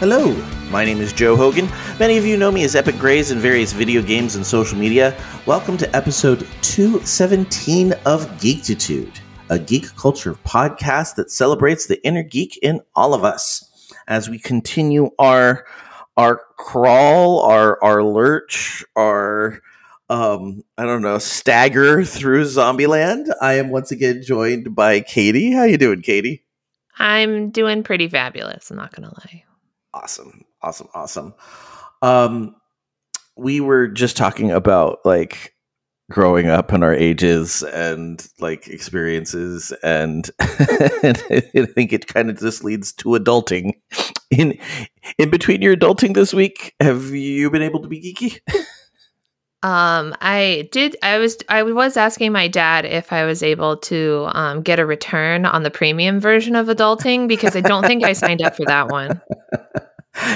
Hello, my name is Joe Hogan. Many of you know me as Epic Grays in various video games and social media. Welcome to episode 217 of Geektitude, a geek culture podcast that celebrates the inner geek in all of us. As we continue our our crawl, our our lurch, our um, I don't know, stagger through Zombieland. I am once again joined by Katie. How you doing, Katie? I'm doing pretty fabulous. I'm not gonna lie. Awesome, awesome, awesome. Um, we were just talking about like growing up and our ages and like experiences, and, and I think it kind of just leads to adulting. In in between your adulting this week, have you been able to be geeky? Um, I did. I was. I was asking my dad if I was able to um, get a return on the premium version of Adulting because I don't think I signed up for that one.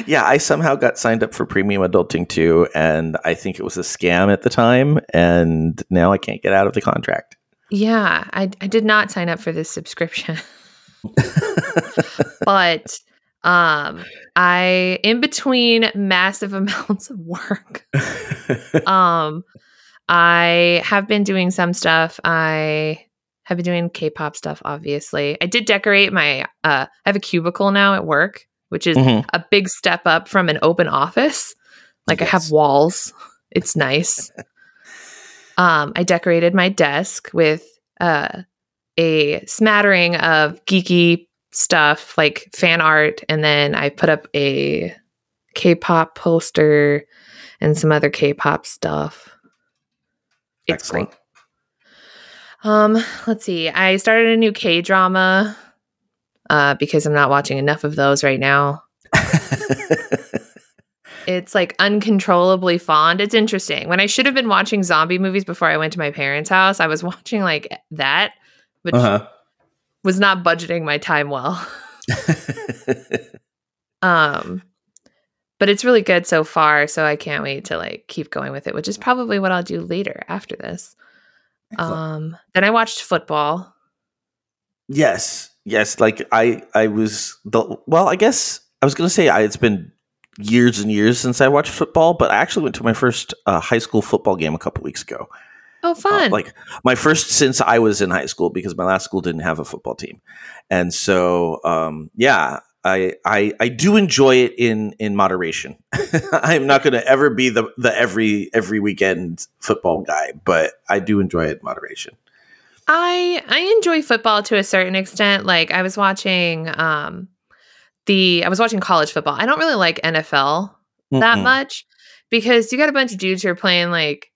Yeah, I somehow got signed up for premium adulting too, and I think it was a scam at the time, and now I can't get out of the contract. Yeah, I I did not sign up for this subscription, but um, I in between massive amounts of work. um, I have been doing some stuff. I have been doing K-pop stuff. Obviously, I did decorate my. Uh, I have a cubicle now at work, which is Mhm. a big step up from an open office. Like I have walls. It's nice. um, I decorated my desk with uh, a smattering of geeky stuff like fan art, and then I put up a K-pop poster and some other K-pop stuff. It's Excellent. great. Um, let's see. I started a new K drama uh, because I'm not watching enough of those right now. It's like uncontrollably fond. It's interesting. When I should have been watching zombie movies before I went to my parents' house, I was watching like that, which uh-huh. was not budgeting my time well. Um, but it's really good so far, so I can't wait to like keep going with it, which is probably what I'll do later after this. Excellent. Um, then I watched football. yes, yes. Like I, I was the well. I guess I was going to say I, it's been years and years since I watched football, but I actually went to my first uh, high school football game a couple weeks ago. Oh, Uh, fun! like my first since I was in high school because my last school didn't have a football team, and so um, yeah, I, I I do enjoy it in in moderation. I'm not going to ever be the the every every weekend football guy, but I do enjoy it in moderation. I I enjoy football to a certain extent. Like I was watching um the I was watching college football. I don't really like NFL that Mm-mm. much because you got a bunch of dudes who are playing like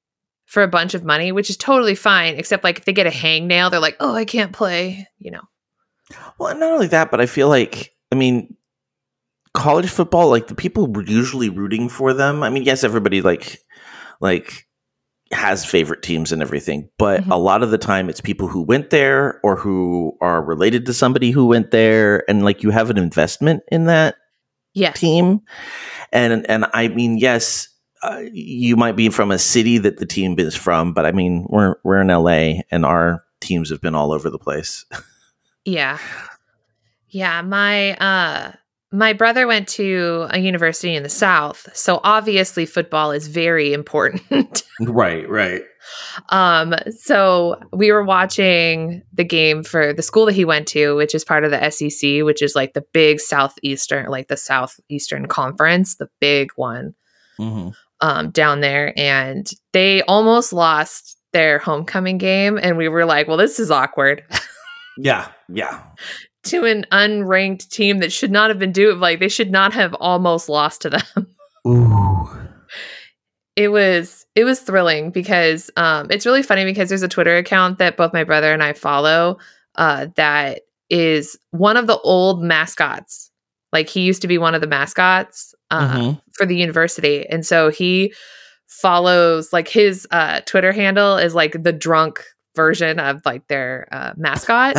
for a bunch of money, which is totally fine. Except like if they get a hangnail, they're like, "Oh, I can't play." You know. Well, not only that, but I feel like I mean, college football, like the people were usually rooting for them. I mean, yes, everybody like like has favorite teams and everything, but Mhm. a lot of the time it's people who went there or who are related to somebody who went there, and like you have an investment in that Yes. team. And and I mean, yes. Uh, you might be from a city that the team is from, but I mean, we're we're in LA, and our teams have been all over the place. Yeah. Yeah, my uh my brother went to a university in the south, so obviously football is very important. right, right. um so we were watching the game for the school that he went to, which is part of the SEC, which is like the big southeastern like the southeastern conference, the big one hmm um down there and they almost lost their homecoming game and we were like, well this is awkward. Yeah, yeah. To an unranked team that should not have been doing like they should not have almost lost to them. Ooh. It was it was thrilling because um it's really funny because there's a Twitter account that both my brother and I follow uh that is one of the old mascots. Like he used to be one of the mascots uh Mhm. for the university and so he follows like his uh Twitter handle is like the drunk version of like their uh, mascot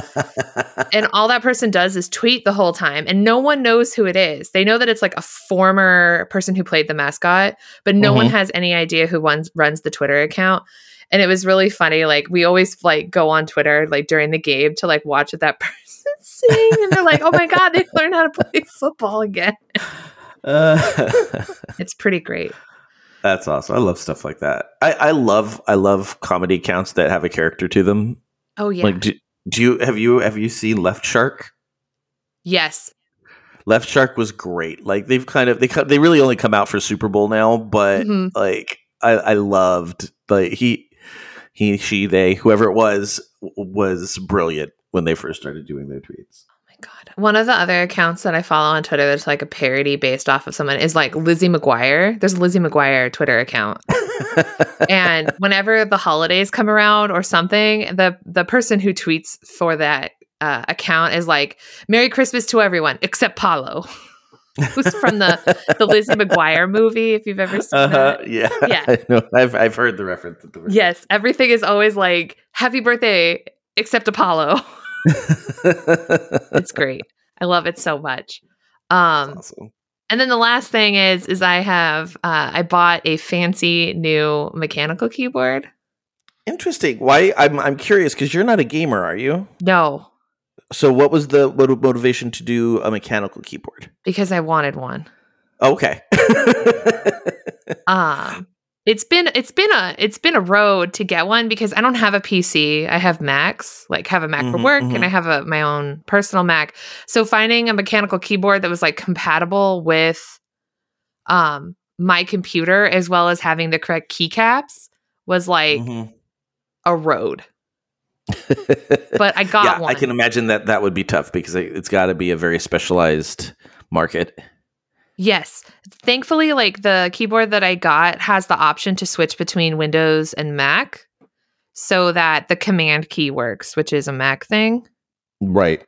and all that person does is tweet the whole time and no one knows who it is they know that it's like a former person who played the mascot but no one Mhm. has any idea who runs runs the twitter account and it was really funny like we always like go on twitter like during the game to like watch what that person sing and they're like oh my god they learned how to play football again Uh, It's pretty great. That's awesome. I love stuff like that. I, I love I love comedy accounts that have a character to them. Oh yeah. Like, do, do you have you have you seen Left Shark? yes. Left Shark was great. Like they've kind of they they really only come out for Super Bowl now, but Mhm. like I, I loved like he he she they whoever it was was brilliant when they first started doing their tweets. One of the other accounts that I follow on Twitter that's like a parody based off of someone is like Lizzie McGuire. There's a Lizzie McGuire Twitter account. and whenever the holidays come around or something, the the person who tweets for that uh, account is like "Merry Christmas to everyone except Paolo," who's from the the Lizzie McGuire movie. If you've ever seen uh-huh, that, yeah, Yeah. I know. I've I've heard the reference. The yes, everything is always like "Happy birthday" except Apollo. It's great. I love it so much. Um, awesome. And then the last thing is, is I have uh, I bought a fancy new mechanical keyboard. Interesting. Why? I'm I'm curious because you're not a gamer, are you? No, So, what was the what motivation to do a mechanical keyboard? because I wanted one. Okay. Um, it's been it's been a it's been a road to get one because I don't have a PC. I have Macs, like have a Mac for Mhm, work, mhm. and I have a my own personal Mac. So finding a mechanical keyboard that was like compatible with um my computer as well as having the correct keycaps was like Mhm. a road. But I got yeah, one. I can imagine that that would be tough because it's got to be a very specialized market. Yes. Thankfully, like the keyboard that I got has the option to switch between Windows and Mac so that the command key works, which is a Mac thing. Right.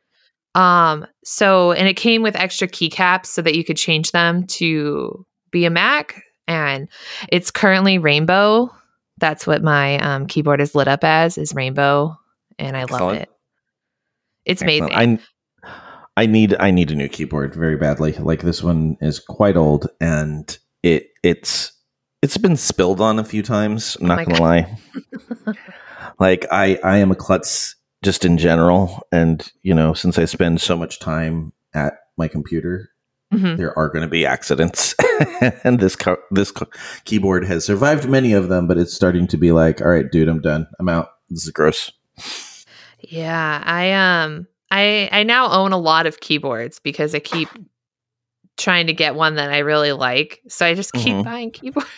Um, so and it came with extra keycaps so that you could change them to be a Mac. And it's currently rainbow. That's what my um, keyboard is lit up as, is rainbow. And I love it. It's amazing. I I need I need a new keyboard very badly. Like this one is quite old and it it's it's been spilled on a few times. I'm Oh not my gonna lie. like I I am a klutz just in general, and you know since I spend so much time at my computer, Mhm. there are going to be accidents, and this co- this co- keyboard has survived many of them, but it's starting to be like, all right, dude, I'm done. I'm out. This is gross. Yeah, I um I I now own a lot of keyboards because I keep trying to get one that I really like. So I just keep Mhm. buying keyboards.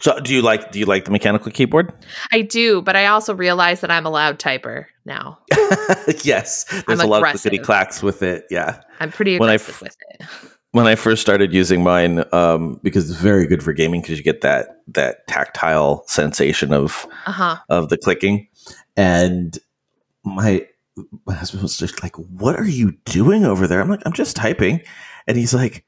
So do you like do you like the mechanical keyboard? I do, but I also realize that I'm a loud typer now. yes, there's I'm a lot of clickety clacks with it. Yeah, I'm pretty When I with it. when I first started using mine, um, because it's very good for gaming because you get that that tactile sensation of Uh-huh. of the clicking, and my my husband was just like, "What are you doing over there?" I'm like, "I'm just typing," and he's like.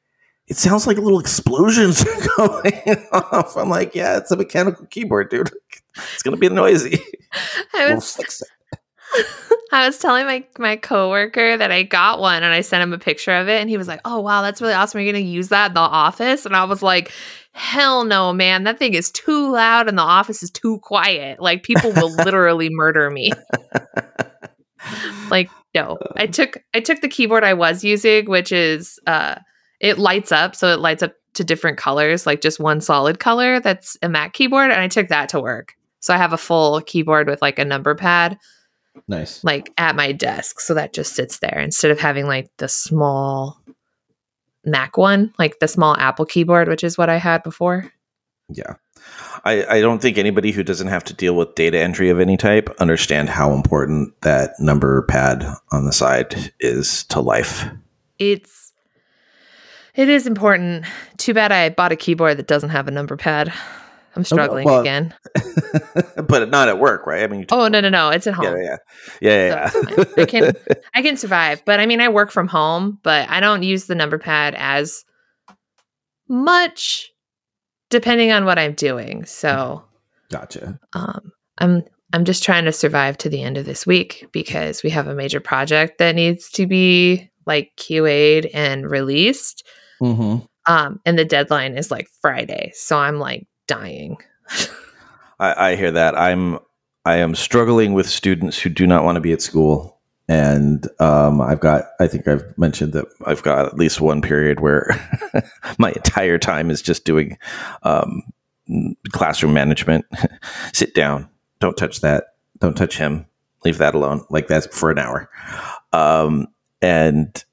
It sounds like little explosions are going off. I'm like, yeah, it's a mechanical keyboard, dude. It's gonna be noisy. I We'll was it. I was telling my my coworker that I got one and I sent him a picture of it and he was like, "Oh wow, that's really awesome. Are you going to use that in the office?" And I was like, "Hell no, man. That thing is too loud and the office is too quiet. Like people will literally murder me." Like no. I took I took the keyboard I was using, which is uh it lights up, so it lights up to different colors, like just one solid color that's a Mac keyboard and I took that to work. So I have a full keyboard with like a number pad Nice. like at my desk so that just sits there instead of having like the small mac one like the small apple keyboard which is what i had before Yeah. I, I don't think anybody who doesn't have to deal with data entry of any type understand how important that number pad on the side is to life. it's it is important too bad i bought a keyboard that doesn't have a number pad i'm oh, struggling well, again but not at work, right? I mean, oh no no no it's at home yeah, yeah, yeah, yeah. So yeah. I can- i can survive but i mean i work from home but i don't use the number pad as much depending on what i'm doing so gotcha. um, I'm I'm just trying to survive to the end of this week because we have a major project that needs to be like QA'd and released. Mm-hmm. Um, and the deadline is like Friday, so I'm like dying. I, I hear that. I'm I am struggling with students who do not want to be at school and um, I've got I think I've mentioned that I've got at least one period where my entire time is just doing um, classroom management. Sit down, don't touch that, don't touch him, leave that alone, like that for an hour. Um, and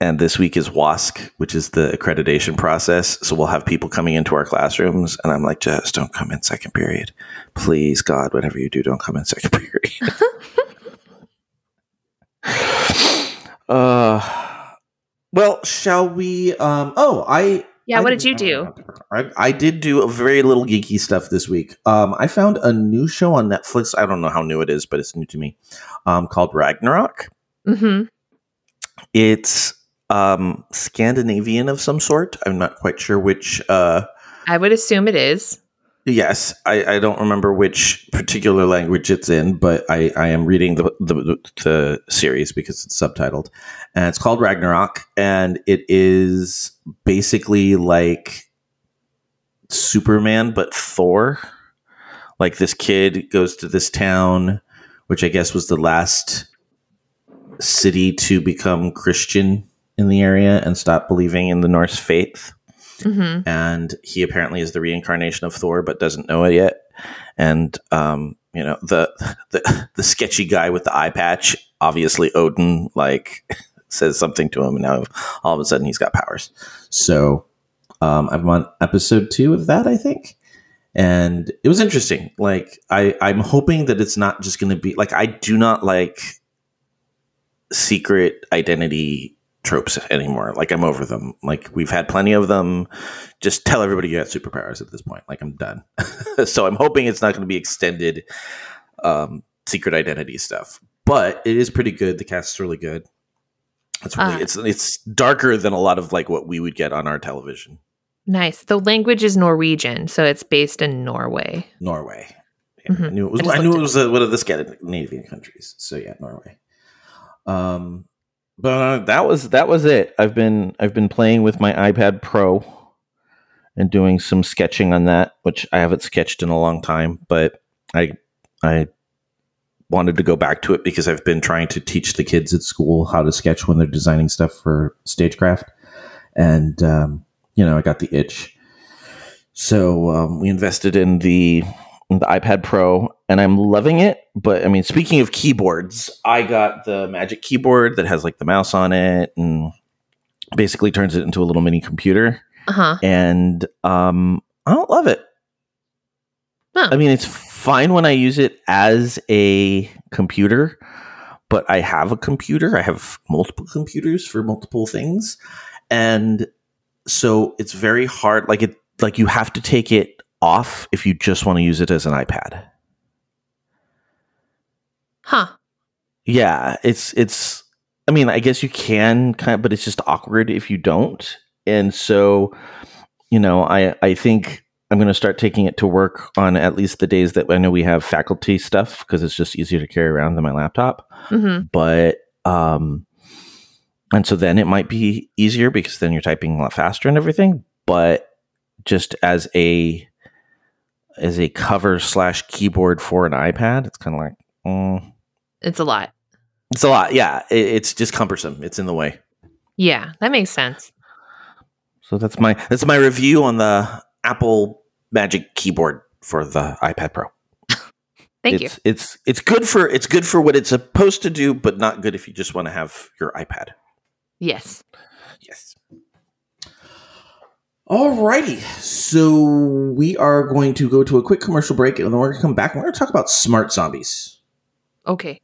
and this week is WASC, which is the accreditation process. So we'll have people coming into our classrooms, and I'm like, just don't come in second period, please, God, whatever you do, don't come in second period. uh, well, shall we? Um, oh, I. Yeah, I what did you do? I, I did do a very little geeky stuff this week. Um, I found a new show on Netflix. I don't know how new it is, but it's new to me. Um, called Ragnarok. Mm-hmm. It's um, Scandinavian of some sort. I'm not quite sure which. Uh, I would assume it is. Yes, I, I don't remember which particular language it's in, but I, I am reading the, the the series because it's subtitled, and it's called Ragnarok, and it is basically like Superman but Thor. Like this kid goes to this town, which I guess was the last city to become Christian in the area and stop believing in the Norse faith Mm-hmm. and he apparently is the reincarnation of Thor, but doesn't know it yet. And um, you know the, the the sketchy guy with the eye patch, obviously Odin, like says something to him, and now all of a sudden he's got powers. So um, I'm on episode two of that, I think, and it was interesting. Like I I'm hoping that it's not just going to be like I do not like secret identity tropes anymore. Like I'm over them. Like we've had plenty of them. Just tell everybody you got superpowers at this point. Like I'm done. so I'm hoping it's not going to be extended um, secret identity stuff. But it is pretty good. The cast is really good. It's really Uh. it's it's darker than a lot of like what we would get on our television. Nice. The language is Norwegian, so it's based in Norway. Norway. Yeah, I knew it was. I I, knew it was uh one of the Scandinavian countries. So yeah, Norway. Um, but uh, that was that was it. I've been I've been playing with my iPad Pro and doing some sketching on that, which I haven't sketched in a long time. But I I wanted to go back to it because I've been trying to teach the kids at school how to sketch when they're designing stuff for stagecraft, and um, you know I got the itch. So um, we invested in the the iPad Pro, and I'm loving it. But I mean, speaking of keyboards, I got the Magic Keyboard that has like the mouse on it, and basically turns it into a little mini computer. Uh huh. And um, I don't love it. Huh. I mean, it's fine when I use it as a computer, but I have a computer. I have multiple computers for multiple things, and so it's very hard. Like it, like you have to take it off if you just want to use it as an iPad. Huh. Yeah, it's it's. I mean, I guess you can kind of, but it's just awkward if you don't. And so, you know, I I think I'm going to start taking it to work on at least the days that I know we have faculty stuff because it's just easier to carry around than my laptop. hmm But um, and so then it might be easier because then you're typing a lot faster and everything. But just as a as a cover slash keyboard for an iPad, it's kind of like. Mm, It's a lot. it's a lot. Yeah, it, it's just cumbersome. It's in the way. Yeah, that makes sense. So that's my that's my review on the Apple Magic Keyboard for the iPad Pro. Thank you. it's, It's it's good for it's good for what it's supposed to do, but not good if you just want to have your iPad. Yes. Alrighty, so we are going to go to a quick commercial break, and then we're going to come back. and We're going to talk about smart zombies. Okay.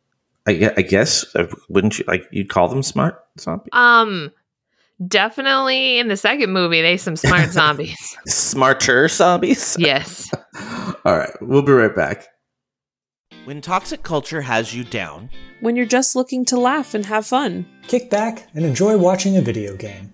I, I guess uh, wouldn't you like you'd call them smart zombies? Um, definitely in the second movie, they some smart zombies. Smarter zombies. yes. All right, we'll be right back. When toxic culture has you down, when you're just looking to laugh and have fun. Kick back and enjoy watching a video game.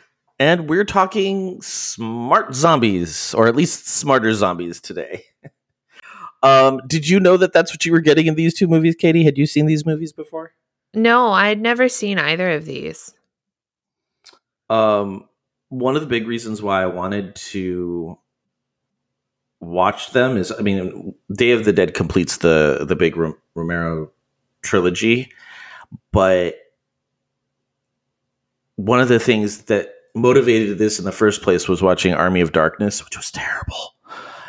And we're talking smart zombies, or at least smarter zombies today. um, did you know that that's what you were getting in these two movies, Katie? Had you seen these movies before? No, I'd never seen either of these. Um, one of the big reasons why I wanted to watch them is, I mean, Day of the Dead completes the the big Rom- Romero trilogy, but one of the things that motivated this in the first place was watching Army of Darkness, which was terrible.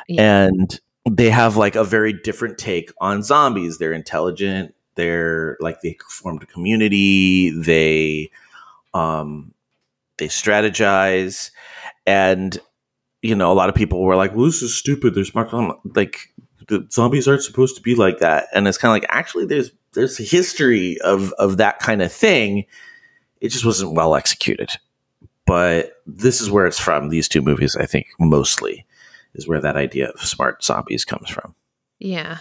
Yeah. And they have like a very different take on zombies. They're intelligent. They're like they formed a community. They um they strategize and you know a lot of people were like well this is stupid there's smart like the zombies aren't supposed to be like that and it's kind of like actually there's there's a history of of that kind of thing it just wasn't well executed but this is where it's from these two movies i think mostly is where that idea of smart zombies comes from Yeah.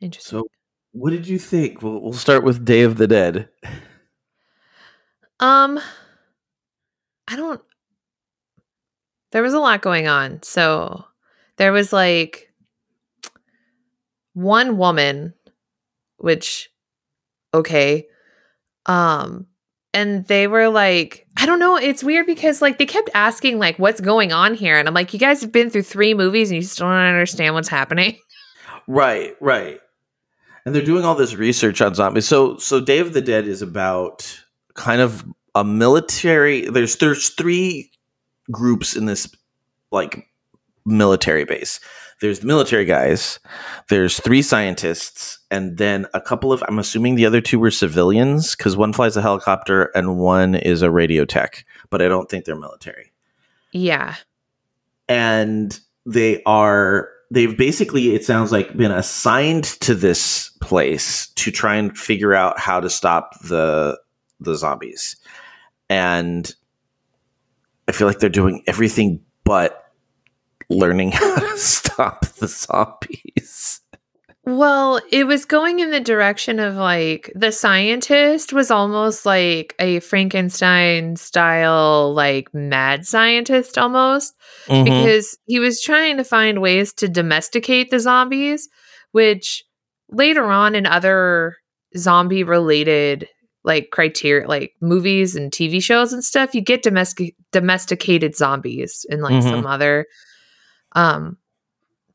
Interesting. so what did you think we'll, we'll start with day of the dead Um, I don't. There was a lot going on. So there was like one woman, which, okay. Um, and they were like, I don't know. It's weird because like they kept asking like, what's going on here? And I'm like, you guys have been through three movies and you still don't understand what's happening. Right, right. And they're doing all this research on zombies. So so Day of the Dead is about kind of a military there's there's three groups in this like military base. There's the military guys, there's three scientists, and then a couple of I'm assuming the other two were civilians because one flies a helicopter and one is a radio tech, but I don't think they're military Yeah. and they are they've basically it sounds like been assigned to this place to try and figure out how to stop the the zombies and i feel like they're doing everything but learning how to stop the zombies Well, it was going in the direction of like the scientist was almost like a Frankenstein style, like mad scientist almost, Mm-hmm. because he was trying to find ways to domesticate the zombies, which later on in other zombie related like criteria like movies and TV shows and stuff, you get domestic domesticated zombies in like Mhm. some other um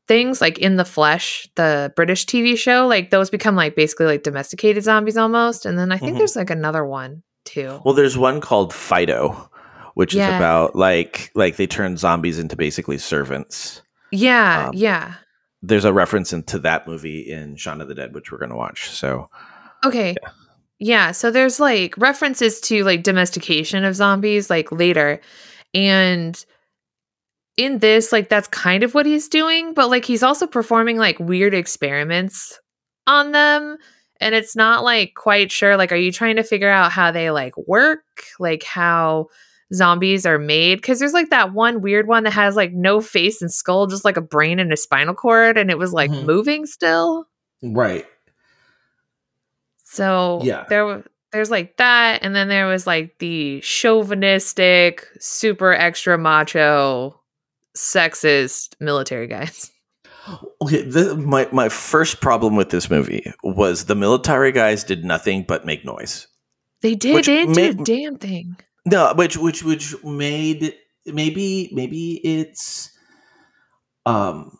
things like in the flesh the british tv show like those become like basically like domesticated zombies almost and then i think Mhm. there's like another one too well there's one called fido which Yeah. is about like like they turn zombies into basically servants yeah um, yeah there's a reference into that movie in Shaun of the Dead, which we're going to watch. So okay yeah. so there's like references to like domestication of zombies like later and in this like that's kind of what he's doing but like he's also performing like weird experiments on them and it's not like quite sure like are you trying to figure out how they like work like how zombies are made because there's like that one weird one that has like no face and skull just like a brain and a spinal cord and it was like Mhm. moving still right, so Yeah. there wa- there's like that and then there was like the chauvinistic super extra macho sexist military guys Okay, the, my my first problem with this movie was the military guys did nothing but make noise. they did they didn't do a damn thing No, which which which made maybe maybe it's um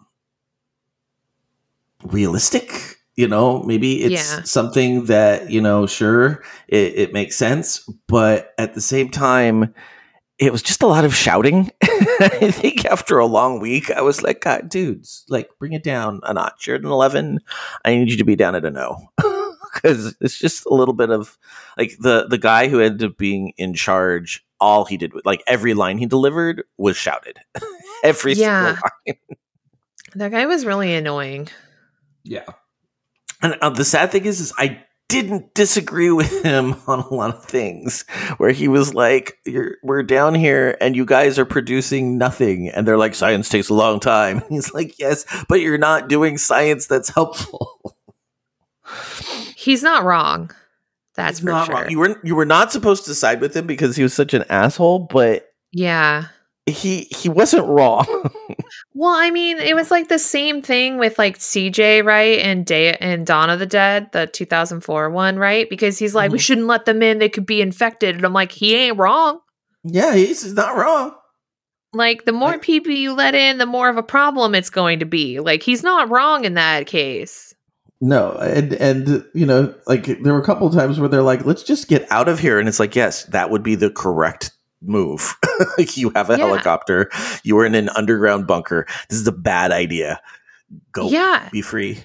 realistic. You know, maybe it's Yeah. something that you know. Sure, it, it makes sense, but at the same time, it was just a lot of shouting. I think after a long week, I was like, God, dudes, like bring it down a notch. You're at an 11. I need you to be down at a no. Because it's just a little bit of like the the guy who ended up being in charge. All he did, like every line he delivered, was shouted. every Yeah. single line. That guy was really annoying. Yeah. And uh, the sad thing is, is I didn't disagree with him on a lot of things. Where he was like, You're, "We're down here, and you guys are producing nothing," and they're like, "Science takes a long time." He's like, "Yes, but you're not doing science that's helpful." He's not wrong. That's He's for not sure. wrong. You were you were not supposed to side with him because he was such an asshole, but yeah. He he wasn't wrong. Well, I mean, it was like the same thing with like CJ, right? And Day and Dawn of the Dead, the 2004 one, right? Because he's like, we Mhm. shouldn't let them in; they could be infected. And I'm like, he ain't wrong. yeah, he's not wrong. Like, the more I- people you let in, the more of a problem it's going to be. Like, he's not wrong in that case. No, and and you know, like there were a couple of times where they're like, "Let's just get out of here," and it's like, yes, that would be the correct move. like you have a Yeah. helicopter, you are in an underground bunker. This is a bad idea. Go, Yeah. be free.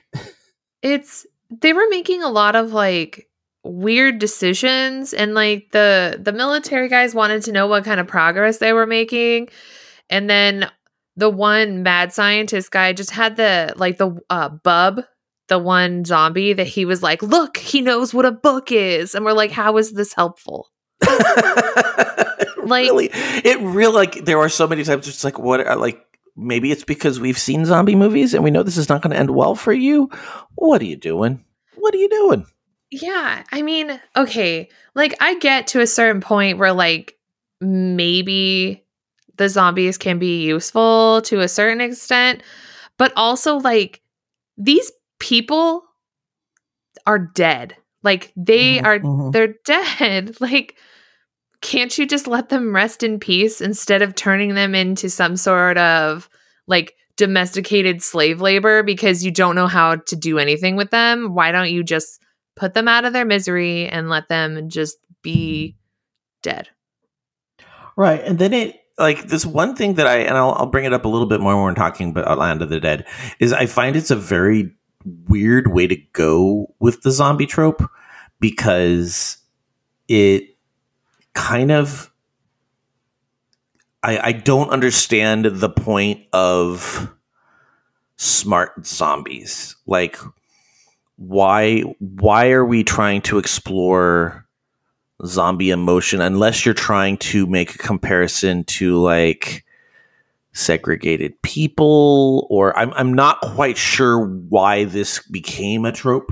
it's they were making a lot of like weird decisions and like the the military guys wanted to know what kind of progress they were making and then the one mad scientist guy just had the like the uh bub the one zombie that he was like look he knows what a book is and we're like how is this helpful Like- really, it really like there are so many times it's like what like maybe it's because we've seen zombie movies and we know this is not going to end well for you. What are you doing? What are you doing? Yeah, I mean, okay, like I get to a certain point where like maybe the zombies can be useful to a certain extent, but also like these people are dead. Like they Mhm, are mhm. they're dead. Like can't you just let them rest in peace instead of turning them into some sort of like domesticated slave labor because you don't know how to do anything with them? Why don't you just put them out of their misery and let them just be dead? Right, and then it like this one thing that I and I'll, I'll bring it up a little bit more when we're talking about Land of the Dead is I find it's a very weird way to go with the zombie trope because it kind of I I don't understand the point of smart zombies like why why are we trying to explore zombie emotion unless you're trying to make a comparison to like segregated people or I'm I'm not quite sure why this became a trope.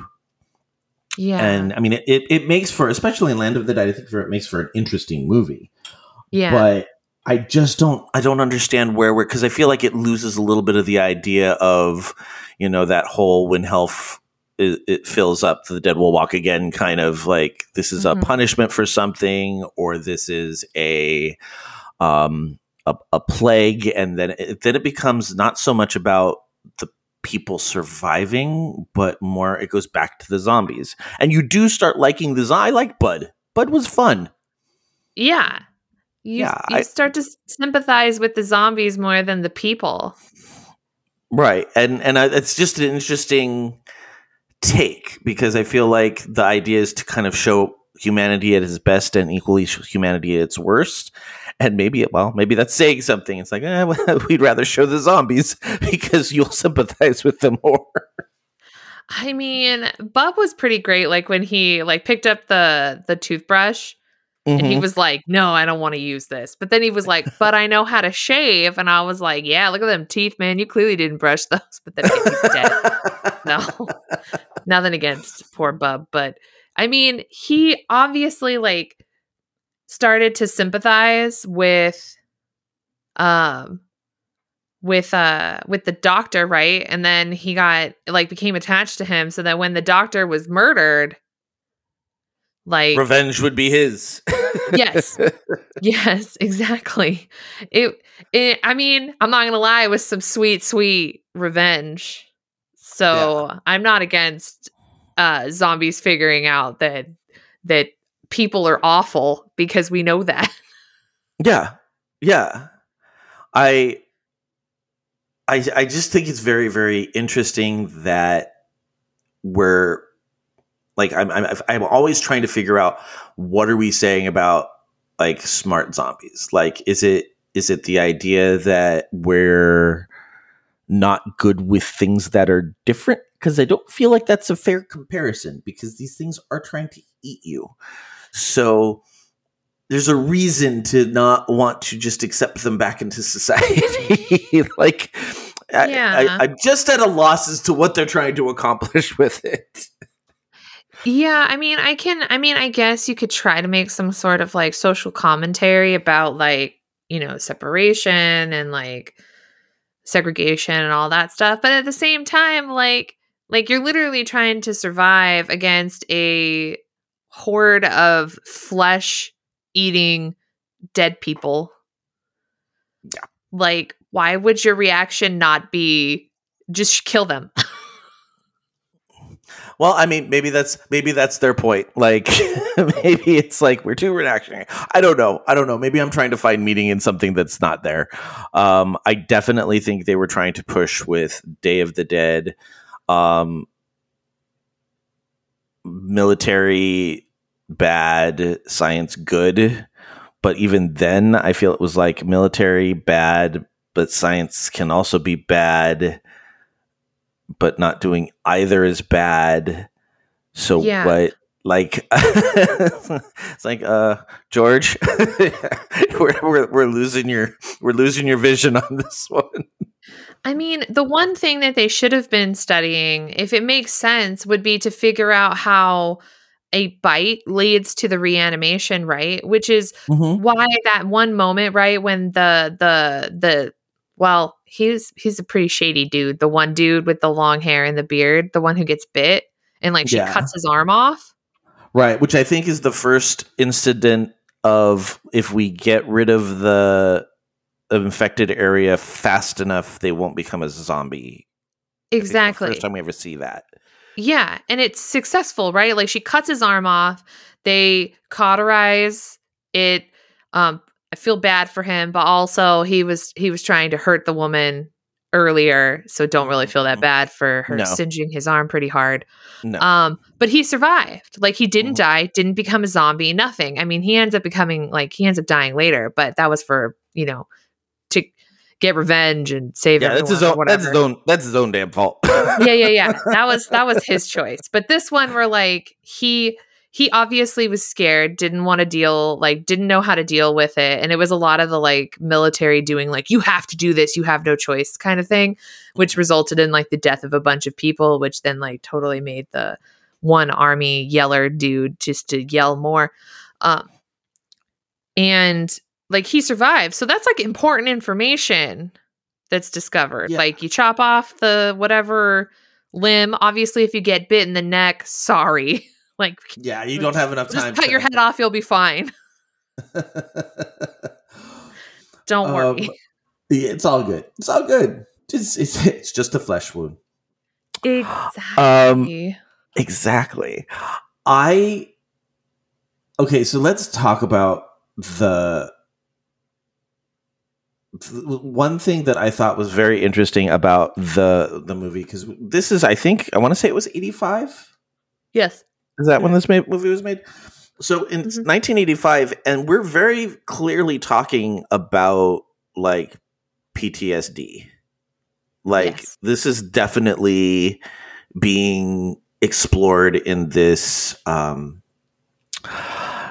Yeah. And I mean it, it, it makes for especially in Land of the Dead, I think for it makes for an interesting movie. yeah. But I just don't I don't understand where we're because I feel like it loses a little bit of the idea of, you know, that whole when health it, it fills up the dead will walk again kind of like this is Mhm. a punishment for something or this is a um a, a plague and then it, then it becomes not so much about the people surviving but more it goes back to the zombies and you do start liking the I like Bud Bud was fun yeah. You, Yeah, you I- start to sympathize with the zombies more than the people. Right, and and I, it's just an interesting take because I feel like the idea is to kind of show humanity at its best and equally humanity at its worst. And maybe, it, well, maybe that's saying something. It's like, eh, well, we'd rather show the zombies because you'll sympathize with them more. I mean, Bub was pretty great. Like when he like picked up the the toothbrush and he Mhm. was like, "No, I don't want to use this." But then he was like, "But I know how to shave," and I was like, "Yeah, look at them teeth, man. You clearly didn't brush those." But then he's dead. No, nothing against poor Bub, but I mean, he obviously like started to sympathize with, um, with uh with the doctor, right? And then he got like became attached to him, so that when the doctor was murdered, like Revenge would be his. Yes. Yes, exactly. It, it I mean, I'm not gonna lie, it was some sweet, sweet revenge. So I'm not against uh zombies figuring out that that people are awful because we know that. yeah. Yeah. I I I just think it's very very interesting that we're like I'm I'm I'm always trying to figure out what are we saying about like smart zombies? Like is it is it the idea that we're not good with things that are different because I don't feel like that's a fair comparison because these things are trying to eat you. So there's a reason to not want to just accept them back into society. like, Yeah. I, I, I'm just at a loss as to what they're trying to accomplish with it. Yeah, I mean, I can I mean, I guess you could try to make some sort of like social commentary about like, you know, separation and like segregation and all that stuff, but at the same time like like you're literally trying to survive against a horde of flesh eating dead people. Yeah. Like why would your reaction not be just kill them? Well, I mean, maybe that's maybe that's their point. Like, maybe it's like we're too reactionary. I don't know. I don't know. Maybe I'm trying to find meaning in something that's not there. Um, I definitely think they were trying to push with Day of the Dead, um, military bad, science good. But even then, I feel it was like military bad, but science can also be bad but not doing either is bad. So Yeah. what? Like it's like uh George, we're, we're we're losing your we're losing your vision on this one. I mean, the one thing that they should have been studying, if it makes sense, would be to figure out how a bite leads to the reanimation, right? Which is mm-hmm. why that one moment, right, when the the the well, he's he's a pretty shady dude. The one dude with the long hair and the beard, the one who gets bit and like she Yeah. cuts his arm off. Right, which I think is the first incident of if we get rid of the infected area fast enough, they won't become a zombie. Exactly. First time we ever see that. Yeah, and it's successful, right? Like she cuts his arm off. They cauterize it. Um, I feel bad for him, but also he was he was trying to hurt the woman earlier, so don't really feel that bad for her No. singeing his arm pretty hard. No. Um, but he survived. Like he didn't Mhm. die, didn't become a zombie, nothing. I mean, he ends up becoming like he ends up dying later, but that was for you know get revenge and save yeah, that's his own. That's his own. That's his own damn fault. yeah, yeah, yeah. That was that was his choice. But this one where like he he obviously was scared, didn't want to deal, like didn't know how to deal with it. And it was a lot of the like military doing like, you have to do this, you have no choice kind of thing, which resulted in like the death of a bunch of people, which then like totally made the one army yeller dude just to yell more. Um and like he survived. So that's like important information that's discovered. Yeah. Like you chop off the whatever limb. Obviously, if you get bit in the neck, sorry. like yeah, you don't have enough time. just cut your head off, you'll be fine. Don't worry. Um, yeah, it's all good. It's all good. It's, it's, it's just a flesh wound. exactly. Exactly. I okay. So let's talk about the, th- one thing that I thought was very interesting about the the movie because this is I think I want to say it was eighty five. yes. Is that when this movie was made? So in Mhm. 1985, and we're very clearly talking about like PTSD. Like Yes. this is definitely being explored in this um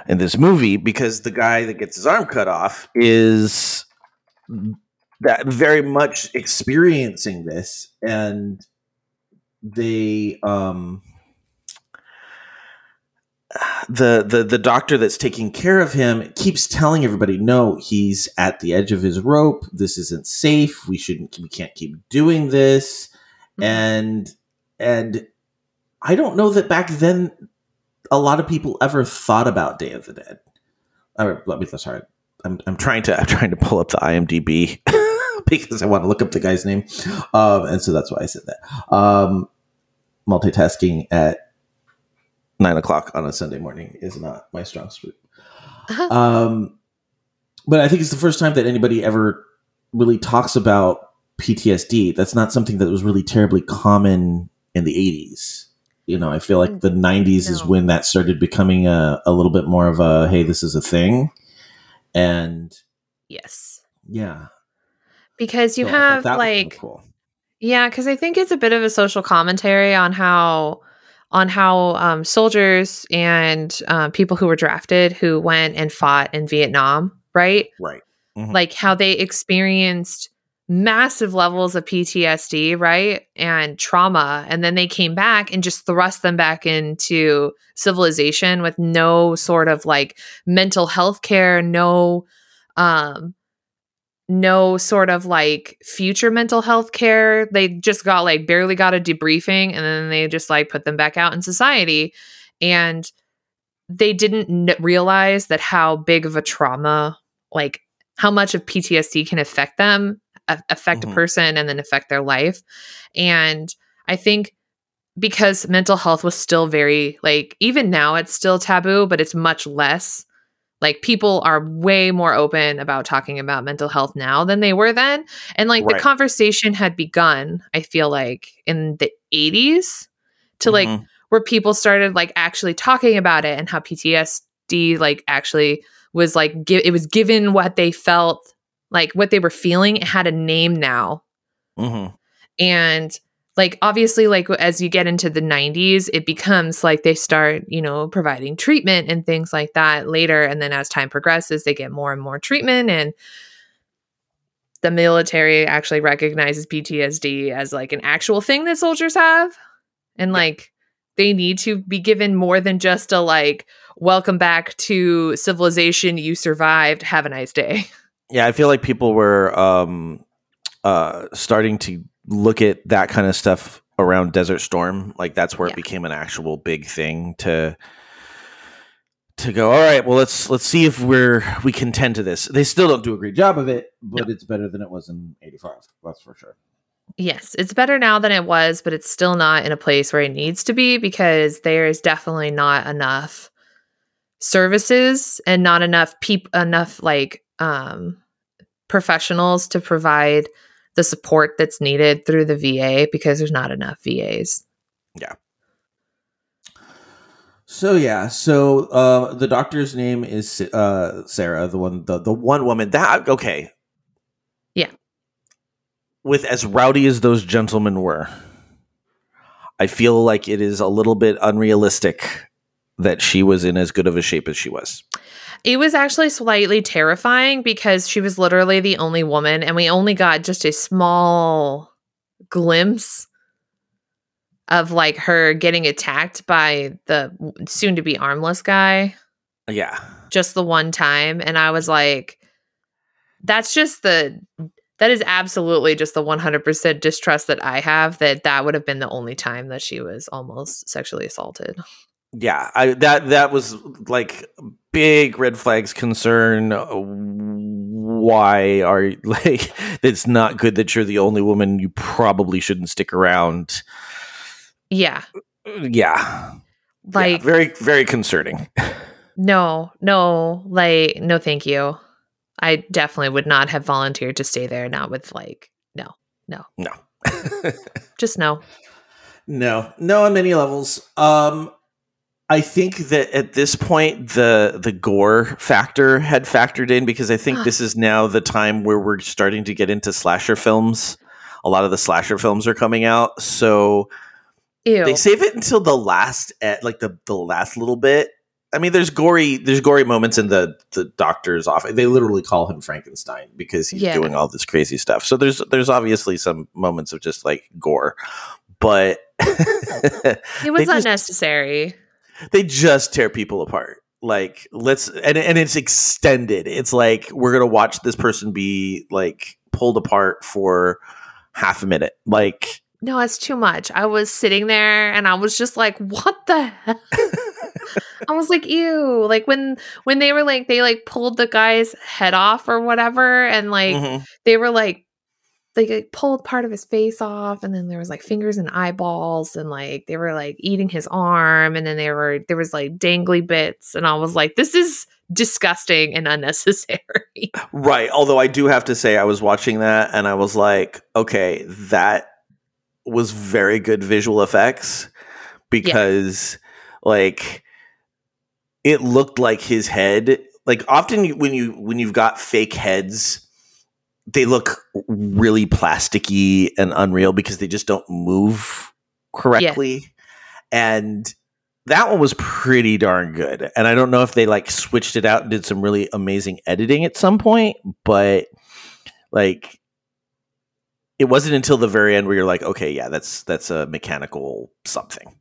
in this movie because the guy that gets his arm cut off is that very much experiencing this and they um the the the doctor that's taking care of him keeps telling everybody no he's at the edge of his rope. This isn't safe. We shouldn't we can't keep doing this. Mhm. and and i don't know that back then a lot of people ever thought about day of the dead. Or let me sorry i'm, I'm trying to i'm trying to pull up the imdb because i want to look up the guy's name um and so that's why i said that um multitasking at nine o'clock on a Sunday morning is not my strong suit. Um, but I think it's the first time that anybody ever really talks about PTSD. That's not something that was really terribly common in the 80s. You know, I feel like the 90s is when that started becoming a, a little bit more of a hey, this is a thing. And Yes. yeah. Because you so have like cool. Yeah, because I think it's a bit of a social commentary on how on how um, soldiers and um, people who were drafted who went and fought in Vietnam, right? Right. Mhm. Like how they experienced massive levels of PTSD, right? And trauma. And then they came back and just thrust them back into civilization with no sort of like mental health care, no um no sort of like future mental health care. They just got like barely got a debriefing and then they just like put them back out in society. And they didn't n- realize that how big of a trauma, like how much of PTSD can affect them, a- affect Mhm. a person, and then affect their life. And I think because mental health was still very, like, even now it's still taboo, but it's much less like people are way more open about talking about mental health now than they were then and like the conversation had begun i feel like in the 80s to like Mhm. where people started like actually talking about it and how ptsd like actually was like gi- it was given what they felt like what they were feeling it had a name now. Mhm. and like obviously like as you get into the 90s it becomes like they start you know providing treatment and things like that later. And then as time progresses they get more and more treatment. And the military actually recognizes PTSD as like an actual thing that soldiers have. And like they need to be given more than just a like welcome back to civilization you survived have a nice day Yeah, I feel like people were um, uh, starting to look at that kind of stuff around Desert Storm. Like that's where Yeah. it became an actual big thing to to go. All right, well let's let's see if we're we can tend to this. They still don't do a great job of it, but it's better than it was in '85. That's for sure. Yes, it's better now than it was, but it's still not in a place where it needs to be because there is definitely not enough services and not enough people enough like um professionals to provide the support that's needed through the VA because there's not enough VAs. Yeah. So yeah, so uh, the doctor's name is uh, Sarah, the one, the the one woman that okay, Yeah. With as rowdy as those gentlemen were, I feel like it is a little bit unrealistic that she was in as good of a shape as she was. It was actually slightly terrifying because she was literally the only woman and we only got just a small glimpse of like her getting attacked by the soon to be armless guy Yeah, just the one time and I was like that's just the that is absolutely just the 100% distrust that I have that that would have been the only time that she was almost sexually assaulted. yeah. I that that was like big red flags concern. Why are like it's not good that you're the only woman? You probably shouldn't stick around. Yeah. Yeah, Like Yeah, very very concerning. No, no, like, no, thank you. I definitely would not have volunteered to stay there. Not with like, no, no, no. just no. No, no, on many levels. Um, I think that at this point the the gore factor had factored in because I think this is now the time where we're starting to get into slasher films. A lot of the slasher films are coming out, so Ew. they save it until the last, at like the the last little bit. I mean, there's gory there's gory moments in the the doctor's office. They literally call him Frankenstein because he's Yeah. doing all this crazy stuff. So there's there's obviously some moments of just like gore, but it was they just- unnecessary. They just tear people apart like let's and and it's extended it's like we're gonna watch this person be like pulled apart for half a minute like No, it's too much. I was sitting there and I was just like, what the hell? I was like, ew. Like when when they were like they like pulled the guy's head off or whatever, and like mhm. they were like they like, pulled part of his face off and then there was like fingers and eyeballs and like they were like eating his arm and then there were there was like dangly bits and I was like this is disgusting and unnecessary. Right. Although I do have to say, I was watching that and I was like, okay, that was very good visual effects because, like, it looked like his head. Like, often when you when you've got fake heads, they look really plasticky and unreal because they just don't move correctly. And that one was pretty darn good. And I don't know if they like switched it out and did some really amazing editing at some point, but like it wasn't until the very end where you're like, okay, yeah, that's that's a mechanical something.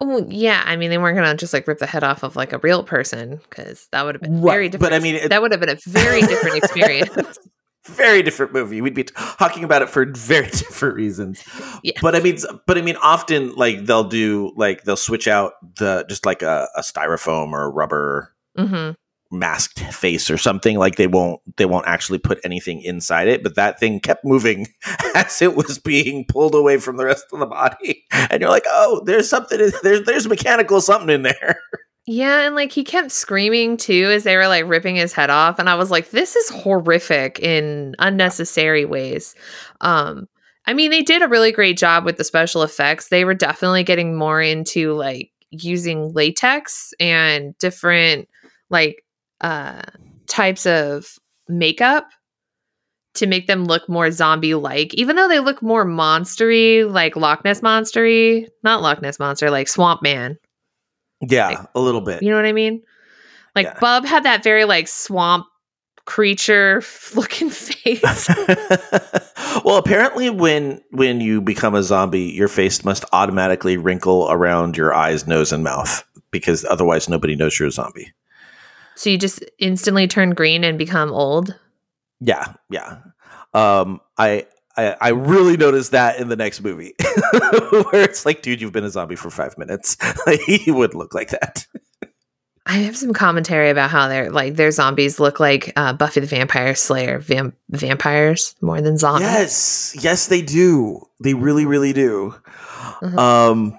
Oh yeah, I mean they weren't gonna just like rip the head off of like a real person because that would have been Right, very different. but. I mean, it- that would have been a very different experience. Very different movie. We'd be talking about it for very different reasons. Yes. But I mean, but I mean, often like they'll do like they'll switch out the just like a, a styrofoam or a rubber hmm masked face or something like they won't they won't actually put anything inside it but that thing kept moving as it was being pulled away from the rest of the body and you're like oh there's something in, there's there's mechanical something in there Yeah, and like he kept screaming too as they were like ripping his head off, and I was like, "This is horrific in unnecessary ways." Um, I mean, they did a really great job with the special effects. They were definitely getting more into like using latex and different like uh types of makeup to make them look more zombie like even though they look more monstery like loch ness monstery not loch ness monster like swamp man yeah a little bit you know what I mean? Like Yeah. Bub had that very like swamp creature looking face. well apparently when when you become a zombie your face must automatically wrinkle around your eyes nose and mouth because otherwise nobody knows you're a zombie so you just instantly turn green and become old. Yeah, yeah. Um, I, I I really noticed that in the next movie, where it's like, dude, you've been a zombie for five minutes. He would look like that. I have some commentary about how they're like their zombies look like uh, Buffy the Vampire Slayer vam- vampires more than zombies. Yes, yes, they do. They really, really do. Mhm. Um,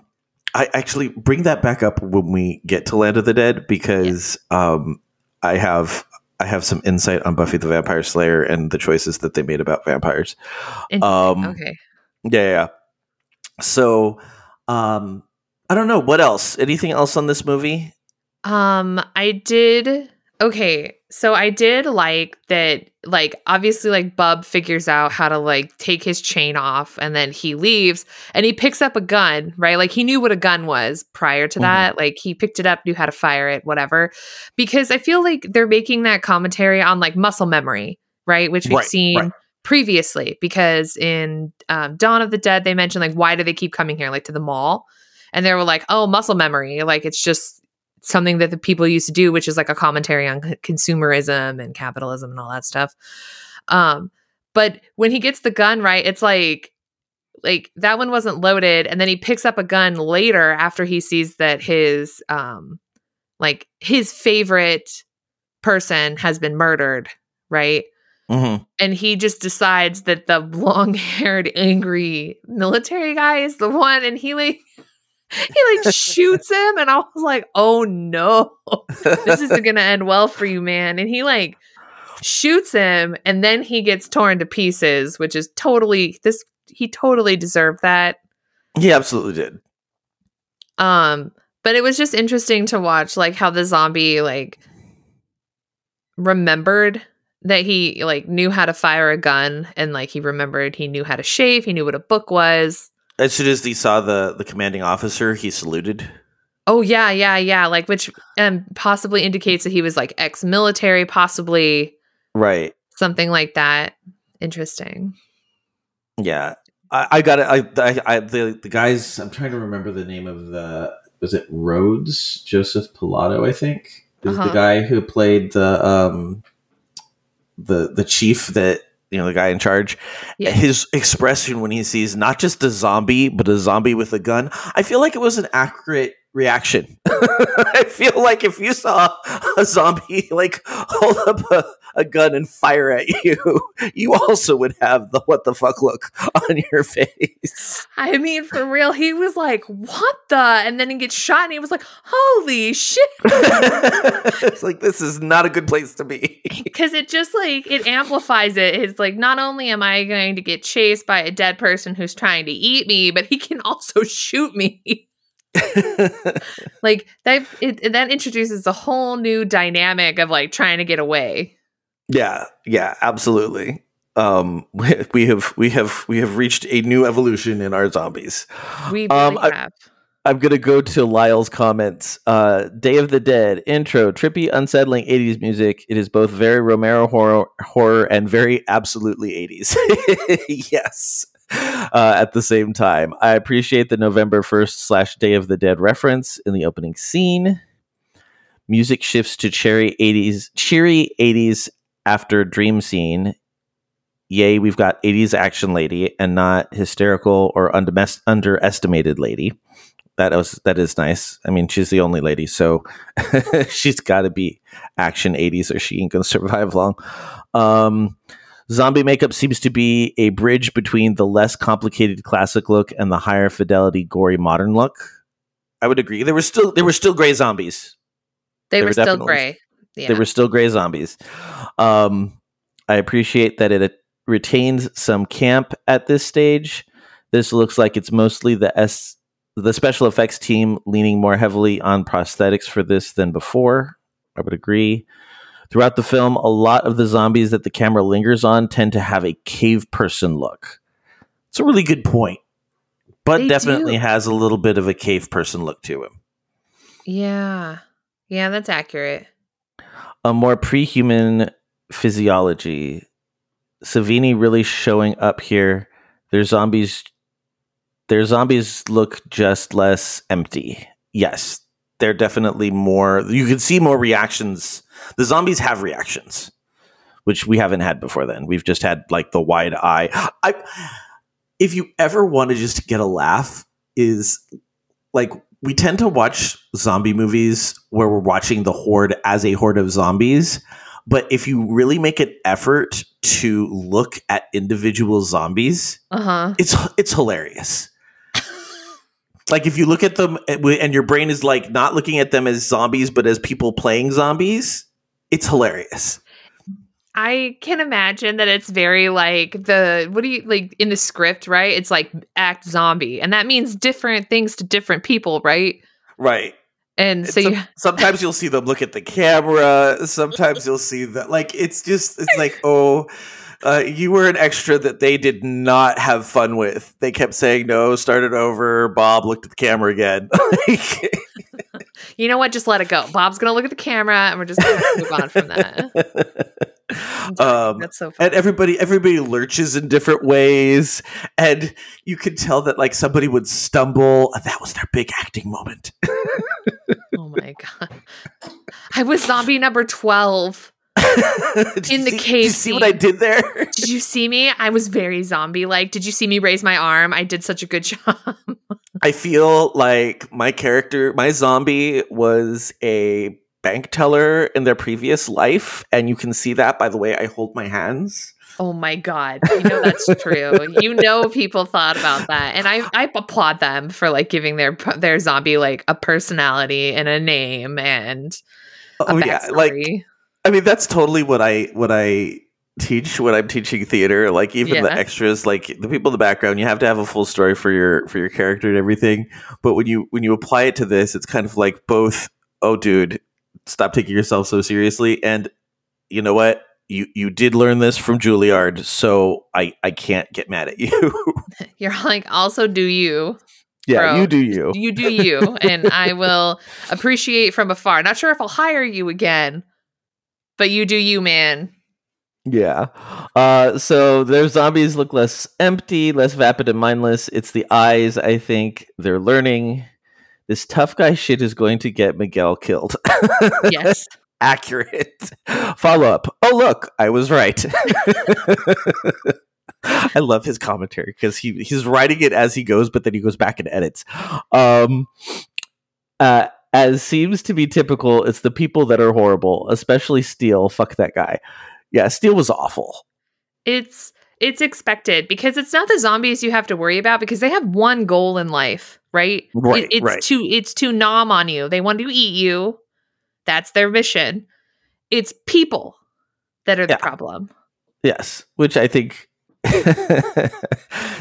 I actually bring that back up when we get to Land of the Dead because um, I have I have some insight on Buffy the Vampire Slayer and the choices that they made about vampires. Um, okay. Yeah, yeah. So, um, I don't know what else. Anything else on this movie? Um, I did. Okay, so I did like that. Like, obviously, like Bub figures out how to like take his chain off, and then he leaves, and he picks up a gun. Right, like he knew what a gun was prior to Mhm. that. Like he picked it up, knew how to fire it, whatever. Because I feel like they're making that commentary on like muscle memory, right? Which we've Right, seen right. previously. Because in um, Dawn of the Dead, they mentioned like why do they keep coming here, like to the mall, and they were like, oh, muscle memory, like it's just something that the people used to do, which is like a commentary on c- consumerism and capitalism and all that stuff. Um, but when he gets the gun right, it's like like that one wasn't loaded, and then he picks up a gun later after he sees that his um like his favorite person has been murdered, right? Mm-hmm. and he just decides that the long-haired angry military guy is the one and he like he like shoots him and i was like oh no. This isn't gonna end well for you man. And he like shoots him and then he gets torn to pieces which is totally this he totally deserved that. He absolutely did. um but it was just interesting to watch like how the zombie like remembered that he like knew how to fire a gun and like he remembered he knew how to shave he knew what a book was As soon as he saw the the commanding officer, he saluted. oh yeah yeah yeah like which um possibly indicates that he was like ex-military possibly Right. something like that interesting Yeah. I, I got it. I, I, I the the guys. I'm trying to remember the name of the. Was it Rhodes Joseph Pilato? I think is Uh-huh. the guy who played the um the the chief that you know the guy in charge. Yeah. His expression when he sees not just a zombie but a zombie with a gun. I feel like it was an accurate reaction. I feel like if you saw a zombie like hold up a, a gun and fire at you, you also would have the what the fuck look on your face. I mean, for real, he was like, "What the?" And then he gets shot, and he was like, "Holy shit!" it's like this is not a good place to be. Because it just like it amplifies it. It's like not only am I going to get chased by a dead person who's trying to eat me, but he can also shoot me. like that it, that introduces a whole new dynamic of like trying to get away yeah, yeah, absolutely. Um, we have we have we have reached a new evolution in our zombies. we Um, really I- have I'm gonna go to Lyle's comments. Uh, Day of the Dead intro, trippy, unsettling '80s music. It is both very Romero horror, horror and very absolutely '80s. yes. Uh, at the same time, I appreciate the November 1st slash Day of the Dead reference in the opening scene. Music shifts to cherry 80s, cheery 80s after dream scene. Yay, we've got 80s action lady and not hysterical or undermes- underestimated lady that was that is nice. I mean, she's the only lady, so she's got to be action 80s or she ain't gonna survive long. Um, zombie makeup seems to be a bridge between the less complicated classic look and the higher fidelity, gory modern look. I would agree. There were still there were still gray zombies. they were were still gray yeah There were still gray zombies. Um, I appreciate that it retains some camp at this stage. This looks like it's mostly the S the special effects team leaning more heavily on prosthetics for this than before. I would agree. Throughout the film, a lot of the zombies that the camera lingers on tend to have a cave person look. It's a really good point. But They definitely do. has a little bit of a cave person look to him. yeah yeah that's accurate a more pre-human physiology. Savini really showing up here. Their zombies their zombies look just less empty. Yes, they're definitely more you can see more reactions. The zombies have reactions, which we haven't had before then. We've just had like the wide eye. I if you ever want to just get a laugh is like we tend to watch zombie movies where we're watching the horde as a horde of zombies but if you really make an effort to look at individual zombies uh-huh it's it's hilarious like if you look at them and and your brain is like not looking at them as zombies but as people playing zombies it's hilarious I can imagine that it's very like the what do you like in the script, right? It's like act zombie, and that means different things to different people, right? right And so Some- you, sometimes you'll see them look at the camera. Sometimes you'll see that, like, it's just, it's like, oh, uh, you were an extra that they did not have fun with. They kept saying, no, started over. Bob looked at the camera again. you know what? Just let it go. Bob's gonna look at the camera, and we're just gonna move on from that. Um, That's so funny. and everybody everybody lurches in different ways and you can tell that like somebody would stumble that was their big acting moment oh my god i was zombie number 12 In the see- cave Did you see what I did there? Did you see me? I was very zombie like. Did you see me raise my arm? I did such a good job. I feel like my character, my zombie, was a bank teller in their previous life, and you can see that by the way I hold my hands. Oh my god! You know that's true. you know people thought about that, and I I applaud them for like giving their their zombie like a personality and a name and oh, a Oh yeah, like. I mean that's totally what I what I teach when I'm teaching theater. Like even the extras, like the people in the background, you have to have a full story for your for your character and everything. But when you when you apply it to this, it's kind of like both. Oh, dude, stop taking yourself so seriously. And you know what? You you did learn this from Juilliard, so I I can't get mad at you. You're like also do you yeah, Bro, you do you. you do you, and I will appreciate from afar. Not sure if I'll hire you again, but you do you, man. Yeah. Uh, so their zombies look less empty, less vapid and mindless. It's the eyes, I think. They're learning. This tough guy shit is going to get Miguel killed. Yes. Accurate. Follow up. Oh, look, I was right. I love his commentary because he, he's writing it as he goes, but then he goes back and edits. Um, uh, as seems to be typical, it's the people that are horrible, especially Steel. Fuck that guy. Yeah, Steel was awful. It's it's expected because it's not the zombies you have to worry about because they have one goal in life, right? Right, It- it's right. to it's to nom on you. They want to eat you. That's their mission. It's people that are the Yeah. problem. Yes, which I think,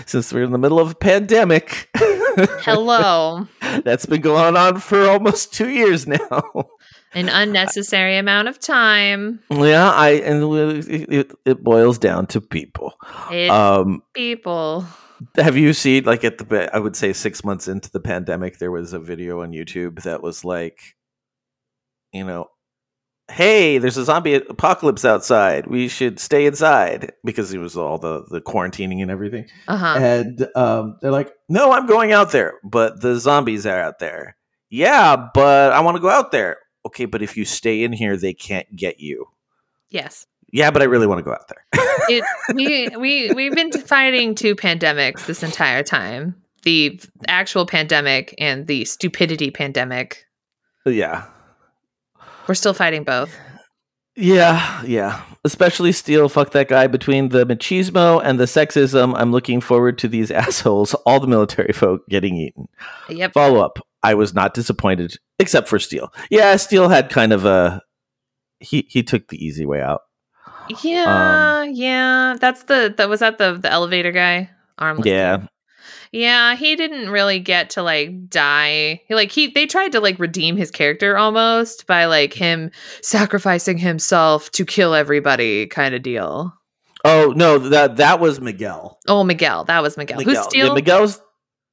since we're in the middle of a pandemic, Hello. that's been going on for almost two years now. An unnecessary amount of time. yeah, I and it, it, boils down to people. It's Um, people. have you seen like at the I would say six months into the pandemic, there was a video on YouTube that was like, you know, hey, there's a zombie apocalypse outside. We should stay inside because it was all the the quarantining and everything. Uh-huh. And um, they're like, no, I'm going out there, but the zombies are out there. Yeah, but I want to go out there. Okay, but if you stay in here, they can't get you. yes. Yeah, but I really want to go out there. It, we we we've been fighting two pandemics this entire time. The actual pandemic and the stupidity pandemic. yeah. We're still fighting both. Yeah, yeah. Especially Steel, fuck that guy. Between the machismo and the sexism, I'm looking forward to these assholes, all the military folk, getting eaten. Yep. Follow up. I was not disappointed, except for Steel. Yeah, Steel had kind of a he he took the easy way out. Yeah, um, yeah. That's the that was that the the elevator guy. Armless. Yeah. dude? Yeah, he didn't really get to like die. He like he they tried to like redeem his character almost by like him sacrificing himself to kill everybody kind of deal. Oh no, that that was Miguel. Oh, Miguel. That was Miguel. Who's Yeah, Steel? Miguel's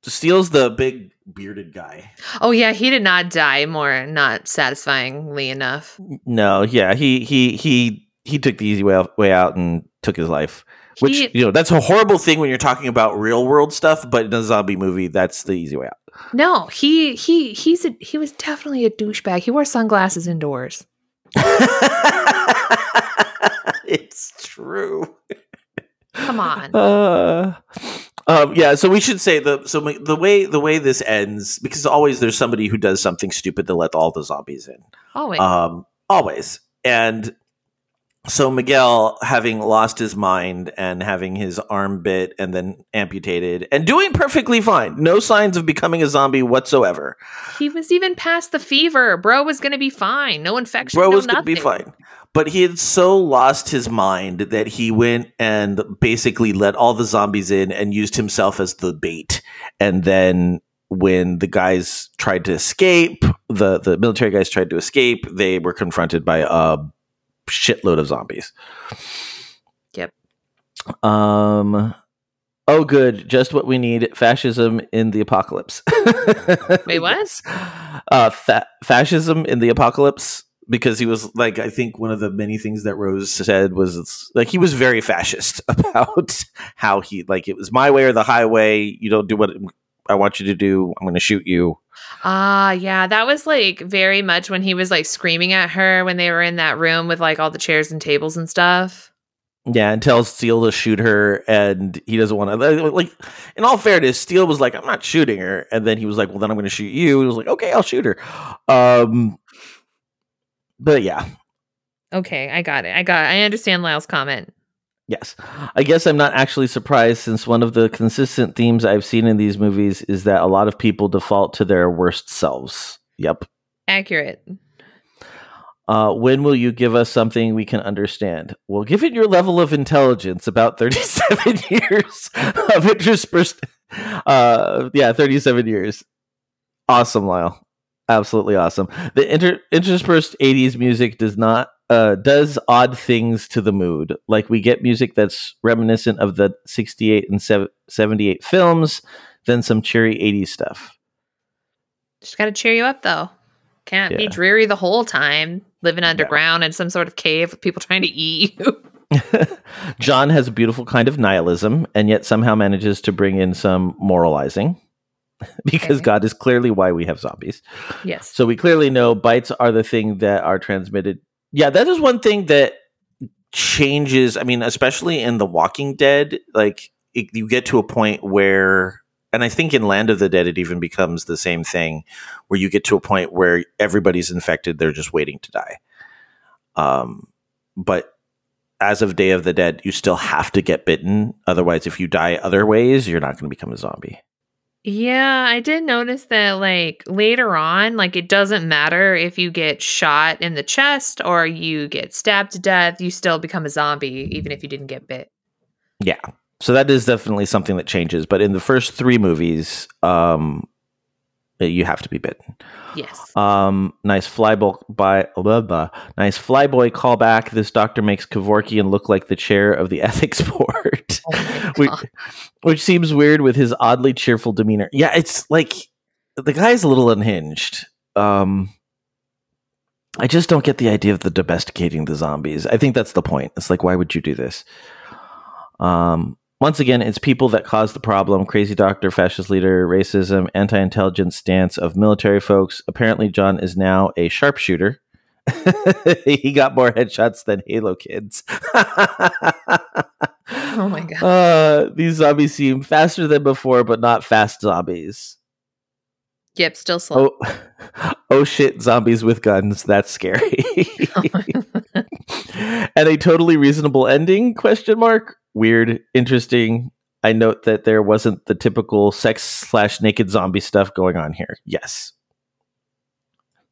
Steel's the big bearded guy. Oh yeah, he did not die more not satisfyingly enough. No, yeah, he he he he took the easy way out, way out and took his life. Which He- you know that's a horrible thing when you're talking about real world stuff, but in a zombie movie, that's the easy way out. No, he he he's a he was definitely a douchebag. He wore sunglasses indoors. it's true. Come on. Uh, um, yeah, so we should say the so the way the way this ends because always there's somebody who does something stupid to let all the zombies in. Always. Um, always. And so Miguel, having lost his mind and having his arm bit and then amputated and doing perfectly fine, no signs of becoming a zombie whatsoever. he was even past the fever. Bro was gonna be fine. No infection. Bro no was going to be fine. But he had so lost his mind that he went and basically let all the zombies in and used himself as the bait. And then when the guys tried to escape, the, the military guys tried to escape, they were confronted by a shitload of zombies. Yep. Um Oh good, just what we need. Fascism in the apocalypse. Wait, what? Uh fa- fascism in the apocalypse because he was like I think one of the many things that Rose said was like he was very fascist about how he like it was my way or the highway. You don't do what I want you to do. I'm going to shoot you. Ah, yeah, that was like very much when he was like screaming at her when they were in that room with like all the chairs and tables and stuff. Yeah, and tells Steele to shoot her, and he doesn't want to. Like, in all fairness, Steele was like, "I'm not shooting her," and then he was like, "Well, then I'm going to shoot you." And he was like, "Okay, I'll shoot her." Um, but yeah, Okay, I got it. I got. It. I understand Lyle's comment. Yes, I guess I'm not actually surprised since one of the consistent themes I've seen in these movies is that a lot of people default to their worst selves. Yep. Accurate. Uh, when will you give us something we can understand? Well, given your level of intelligence, about 37 years of interspersed, uh, yeah, 37 years. Awesome, Lyle. Absolutely awesome. The inter- interspersed 80s music does not, uh, does odd things to the mood. Like we get music that's reminiscent of the 68 and sev- 78 films, then some cheery 80s stuff. Just got to cheer you up though. Can't be dreary the whole time, living underground in some sort of cave with people trying to eat you. John has a beautiful kind of nihilism and yet somehow manages to bring in some moralizing because Okay. God is clearly why we have zombies. yes. So we clearly know bites are the thing that are transmitted. Yeah, that is one thing that changes. I mean, especially in The Walking Dead, like it, you get to a point where and I think in Land of the Dead, it even becomes the same thing where you get to a point where everybody's infected, they're just waiting to die. Um, but as of Day of the Dead, you still have to get bitten. Otherwise, if you die other ways, you're not going to become a zombie. Yeah, I did notice that like later on, like it doesn't matter if you get shot in the chest or you get stabbed to death, you still become a zombie even if you didn't get bit. Yeah. So that is definitely something that changes. But in the first three movies, um, you have to be bitten. Yes. Um, nice flyboy by blah, blah. nice flyboy callback. This doctor makes Kevorkian look like the chair of the ethics board, Oh which, which seems weird with his oddly cheerful demeanor. Yeah, it's like the guy's a little unhinged. Um, I just don't get the idea of the domesticating the zombies. I think that's the point. It's like, why would you do this? Um, once again, it's people that cause the problem crazy doctor, fascist leader, racism, anti intelligence stance of military folks. Apparently, John is now a sharpshooter. he got more headshots than Halo kids. Oh my God. Uh, these zombies seem faster than before, but not fast zombies. Yep, still slow. Oh, oh shit, zombies with guns. That's scary. and a totally reasonable ending? Question mark. Weird, interesting. I note that there wasn't the typical sex slash naked zombie stuff going on here. Yes.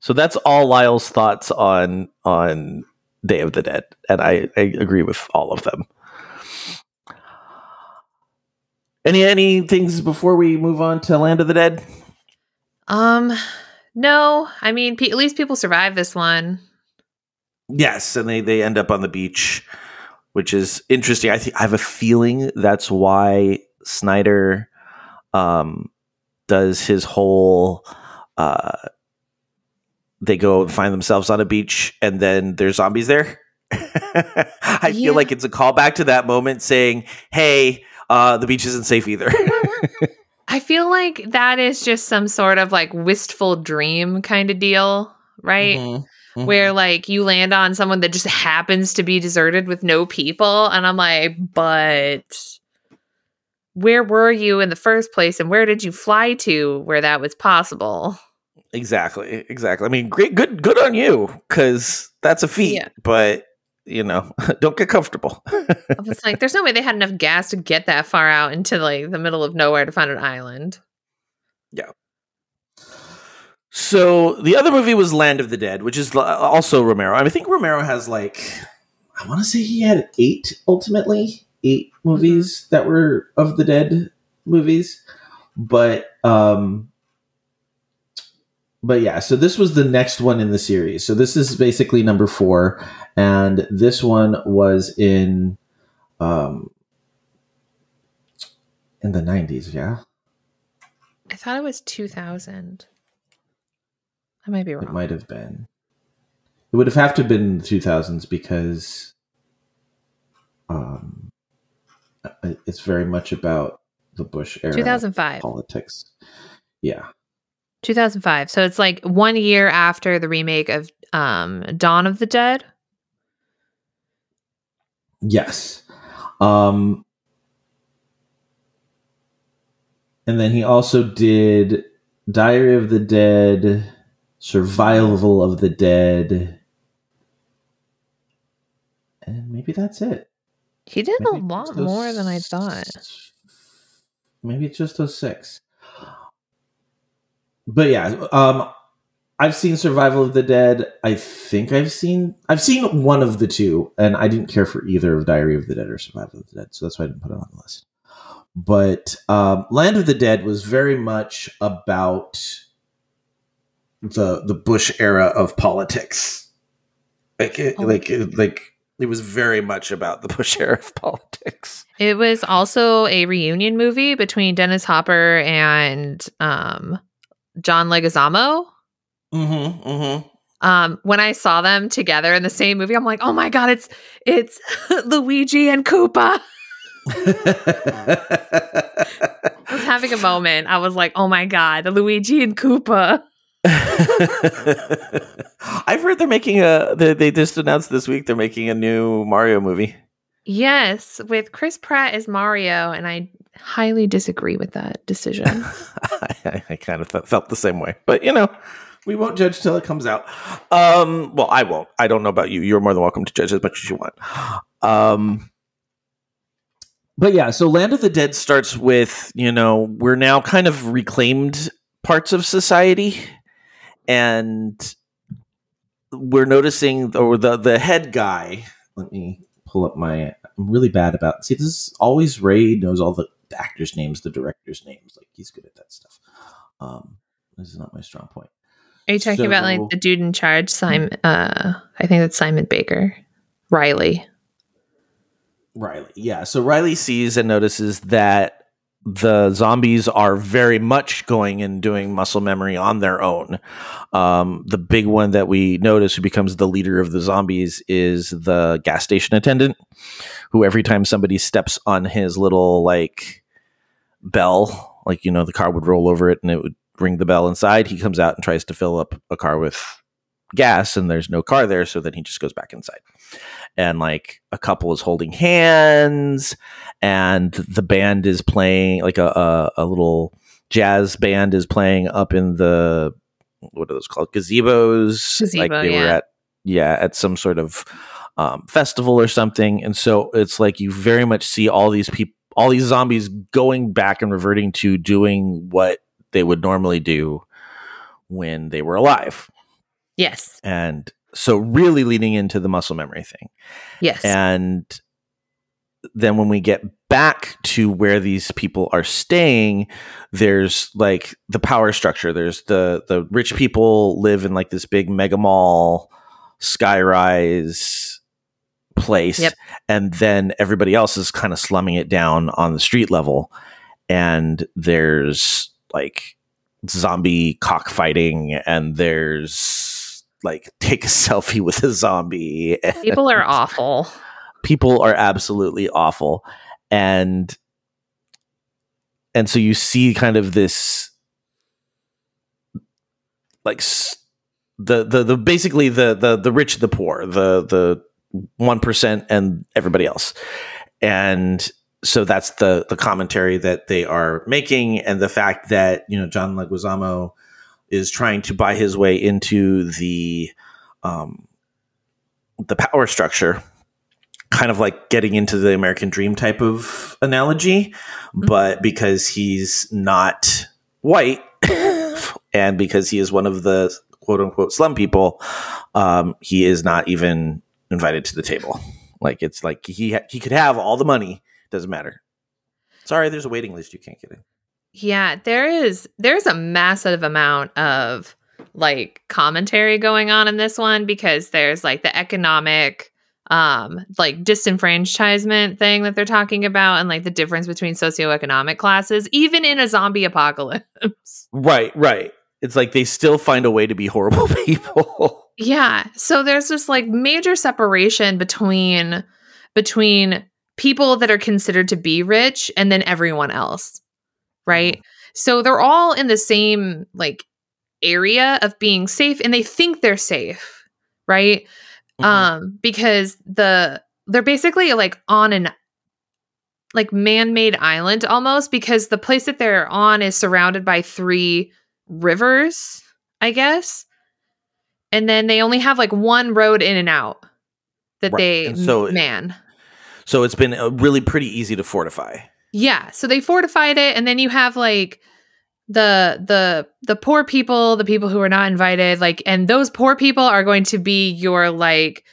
So that's all Lyle's thoughts on on Day of the Dead, and I, I agree with all of them. Any any things before we move on to Land of the Dead? Um, no, I mean, pe- at least people survive this one. Yes, and they they end up on the beach, which is interesting. I think I have a feeling that's why Snyder um does his whole uh they go and find themselves on a beach and then there's zombies there. I Yeah. feel like it's a callback to that moment saying, "Hey, uh the beach isn't safe either." I feel like that is just some sort of like wistful dream kind of deal, right? Mhm, mhm. Where like you land on someone that just happens to be deserted with no people. And I'm like, but where were you in the first place and where did you fly to where that was possible? Exactly, exactly. I mean, great, good, good on you, because that's a feat. Yeah. But you know, don't get comfortable. I was like, there's no way they had enough gas to get that far out into like the middle of nowhere to find an island. So the other movie was Land of the Dead, which is also Romero. I, mean, I think Romero has like, I want to say he had eight ultimately, 8 movies that were of the Dead movies, but um, but yeah. So this was the next one in the series. So this is basically number four, and this one was in um in the nineties. Yeah. I thought it was 2000. I might be It might have been. It would have have to have been in the two thousands because, um, it's very much about the Bush era 2005. politics. Yeah, 2005. So it's like one year after the remake of um, Dawn of the Dead. yes. Um, and then he also did Diary of the Dead, Survival of the Dead, and maybe that's it. He did Maybe a lot those more than I thought. Maybe it's just those six. But yeah, um, I've seen Survival of the Dead. I think I've seen I've seen one of the two, and I didn't care for either of Diary of the Dead or Survival of the Dead, so that's why I didn't put it on the list. But um, Land of the Dead was very much about the the Bush era of politics. Like it, Oh. like it- like it was very much about the Bush era of politics. It was also a reunion movie between Dennis Hopper and um, John Leguizamo. Mm-hmm. Mm-hmm. Um, when I saw them together in the same movie, I'm like, oh my god, it's it's Luigi and Koopa. I was having a moment. I was like, oh my god, the Luigi and Koopa. I've heard they're making a. They, they just announced this week they're making a new Mario movie. Yes, with Chris Pratt as Mario, and I highly disagree with that decision. I, I kind of fe- felt the same way, but you know, we won't judge till it comes out. Um, well, I won't. I don't know about you. You're more than welcome to judge as much as you want. Um, but yeah, so Land of the Dead starts with you know we're now kind of reclaimed parts of society, and we're noticing or the the head guy. Let me pull up my. I'm really bad about. See, this is always Ray knows all the actors' names, the directors' names. Like he's good at that stuff. Um, this is not my strong point. Are you talking about like the dude in charge, Simon? Uh, I think that's Simon Baker, Riley. Riley. Yeah. So Riley sees and notices that the zombies are very much going and doing muscle memory on their own. Um, the big one that we notice who becomes the leader of the zombies is the gas station attendant, who every time somebody steps on his little like bell, like you know, the car would roll over it and it would ring the bell inside. He comes out and tries to fill up a car with gas, and there's no car there, so then he just goes back inside and like a couple is holding hands and the band is playing like a, a, a little jazz band is playing up in the what are those called? Gazebos? Like Gazebo, they were at yeah at some sort of um, festival or something and so it's like you very much see all these people all these zombies going back and reverting to doing what they would normally do when they were alive. Yes. and so really leading into the muscle memory thing Yes. and then when we get back to where these people are staying there's like the power structure there's the the rich people live in like this big mega mall skyrise place Yep. and then everybody else is kind of slumming it down on the street level and there's like zombie cockfighting and there's like take a selfie with a zombie People are awful. people are absolutely awful and and so you see kind of this like the the the basically the the the rich the poor the the 1% and everybody else and so that's the the commentary that they are making and the fact that you know John Leguizamo is trying to buy his way into the um the power structure kind of like getting into the American dream type of analogy, but because he's not white and because he is one of the quote unquote slum people, um, he is not even invited to the table. Like it's like he ha- he could have all the money, doesn't matter. Sorry, there's a waiting list you can't get in. Yeah, there is there's a massive amount of like commentary going on in this one because there's like the economic um like disenfranchisement thing that they're talking about and like the difference between socioeconomic classes even in a zombie apocalypse. Right, right. It's like they still find a way to be horrible people. Yeah. So there's this like major separation between between people that are considered to be rich and then everyone else. Right? So they're all in the same like area of being safe and they think they're safe, right? Um because the they're basically like on an like man-made island almost because the place that they're on is surrounded by three rivers, I guess and then they only have like one road in and out that Right, they and so- man. so it's been uh, really pretty easy to fortify. Yeah, so they fortified it, and then you have like the the the poor people, the people who are not invited, like, and those poor people are going to be your like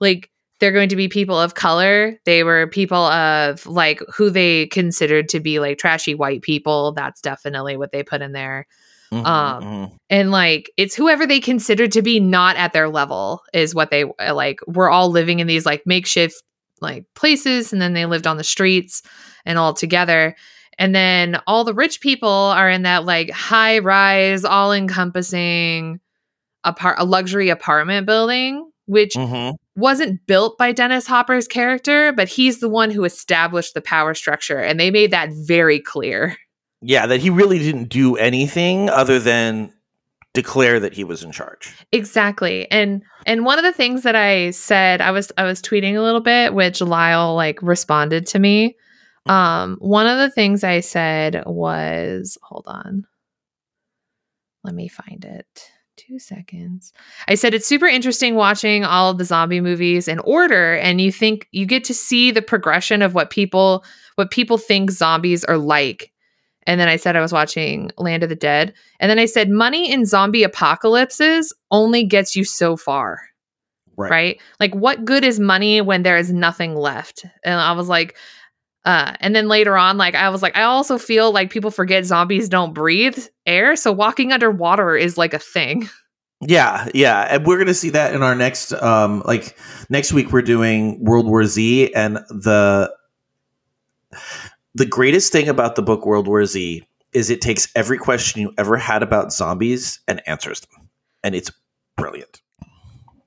like they're going to be people of color. They were people of like who they considered to be like trashy white people. That's definitely what they put in there. Mhm, Um, mhm. and like it's whoever they considered to be not at their level is what they like we're all living in these like makeshift like places and then they lived on the streets and all together and then all the rich people are in that like high rise all encompassing apart a luxury apartment building which Mhm. wasn't built by Dennis Hopper's character but he's the one who established the power structure and they made that very clear Yeah, that he really didn't do anything other than declare that he was in charge. Exactly. And and one of the things that I said, I was I was tweeting a little bit, which Lyle like responded to me. Um, one of the things I said was, hold on. Let me find it. Two seconds. I said it's super interesting watching all of the zombie movies in order, and you think you get to see the progression of what people what people think zombies are like. And then I said I was watching Land of the Dead, and then I said money in zombie apocalypses only gets you so far Right. right. Like, what good is money when there is nothing left? And I was like, uh, and then later on, like, I was like, I also feel like people forget zombies don't breathe air. So walking underwater is like a thing. Yeah, yeah, and we're gonna see that in our next, um, like next week we're doing World War Z, and the the greatest thing about the book World War Z is it takes every question you ever had about zombies and answers them, and it's brilliant.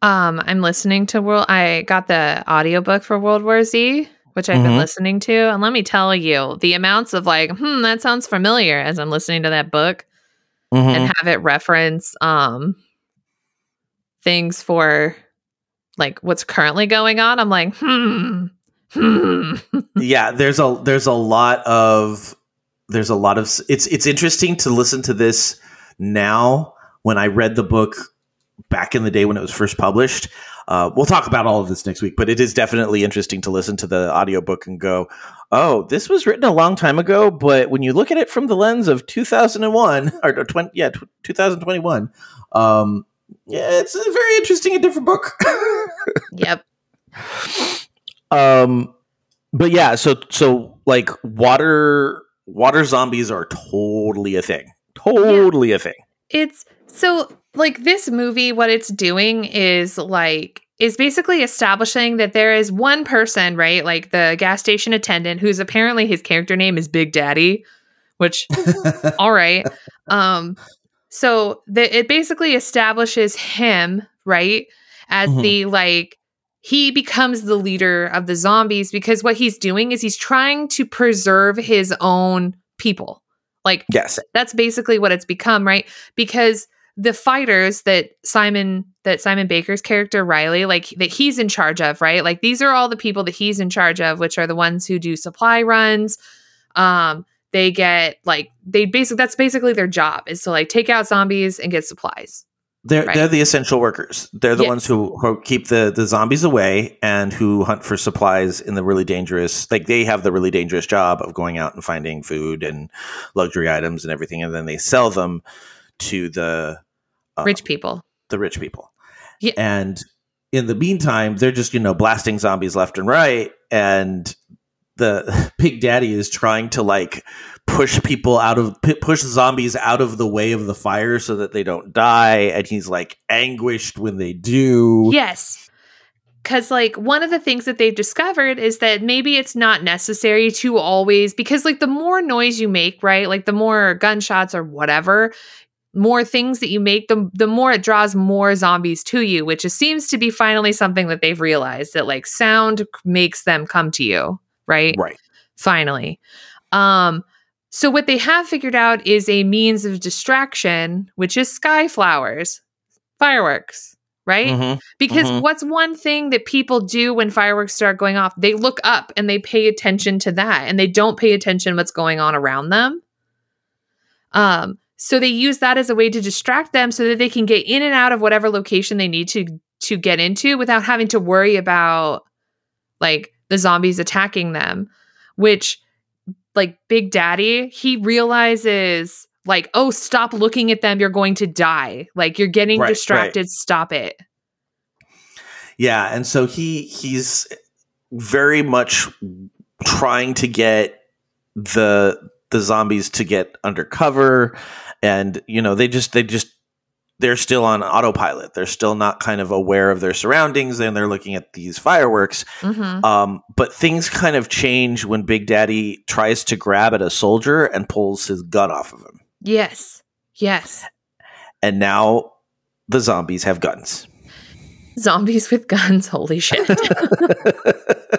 Um, I'm listening to World, I got the audiobook for World War Z, which I've been Mhm. listening to. And let me tell you, the amounts of like, hmm, that sounds familiar as I'm listening to that book. Mhm. and have it reference um things for like what's currently going on i'm like hmm hmm yeah there's a there's a lot of there's a lot of it's it's interesting to listen to this now when i read the book back in the day when it was first published uh, we'll talk about all of this next week but it is definitely interesting to listen to the audiobook and go oh this was written a long time ago but when you look at it from the lens of 2001 or 20 yeah 2021 um yeah it's a very interesting and different book. Yep. Um but yeah so so like water water zombies are totally a thing. Totally a thing. It's so like this movie what it's doing is like is basically establishing that there is one person right like the gas station attendant who's apparently his character name is big daddy which all right. Um so the, it basically establishes him right as Mhm. the like he becomes the leader of the zombies because what he's doing is he's trying to preserve his own people. Like yes. that's basically what it's become right? Because the fighters that simon that simon baker's character riley like that he's in charge of right like these are all the people that he's in charge of which are the ones who do supply runs um they get like they basically that's basically their job is to like take out zombies and get supplies they're Right. they're the essential workers they're the Yes. ones who, who keep the the zombies away and who hunt for supplies in the really dangerous like they have the really dangerous job of going out and finding food and luxury items and everything and then they sell them to the um, rich people the rich people. Yeah. And in the meantime, they're just, you know, blasting zombies left and right. And the Big Daddy is trying to like push people out of, pu- push zombies out of the way of the fire so that they don't die. And he's like anguished when they do. Yes. Because, like, one of the things that they've discovered is that maybe it's not necessary to always, because, like, the more noise you make, right? Like, the more gunshots or whatever, more things that you make, the, the more it draws more zombies to you, which is, seems to be finally something that they've realized that, like, sound makes them come to you, right? Right. finally. Um, so what they have figured out is a means of distraction, which is sky flowers, fireworks, right? Mhm. Because mhm. what's one thing that people do when fireworks start going off? They look up and they pay attention to that and they don't pay attention what's going on around them. Um, so they use that as a way to distract them so that they can get in and out of whatever location they need to to get into without having to worry about like the zombies attacking them, which like Big Daddy, he realizes like, oh, stop looking at them, you're going to die. Like you're getting Right, right. distracted, stop it. Yeah. And so he, he's very much trying to get the, the zombies to get undercover and you know they just they just they're still on autopilot they're still not kind of aware of their surroundings and they're looking at these fireworks Mhm. um, but things kind of change when big daddy tries to grab at a soldier and pulls his gun off of him Yes. Yes. and now the zombies have guns Zombies with guns, holy shit.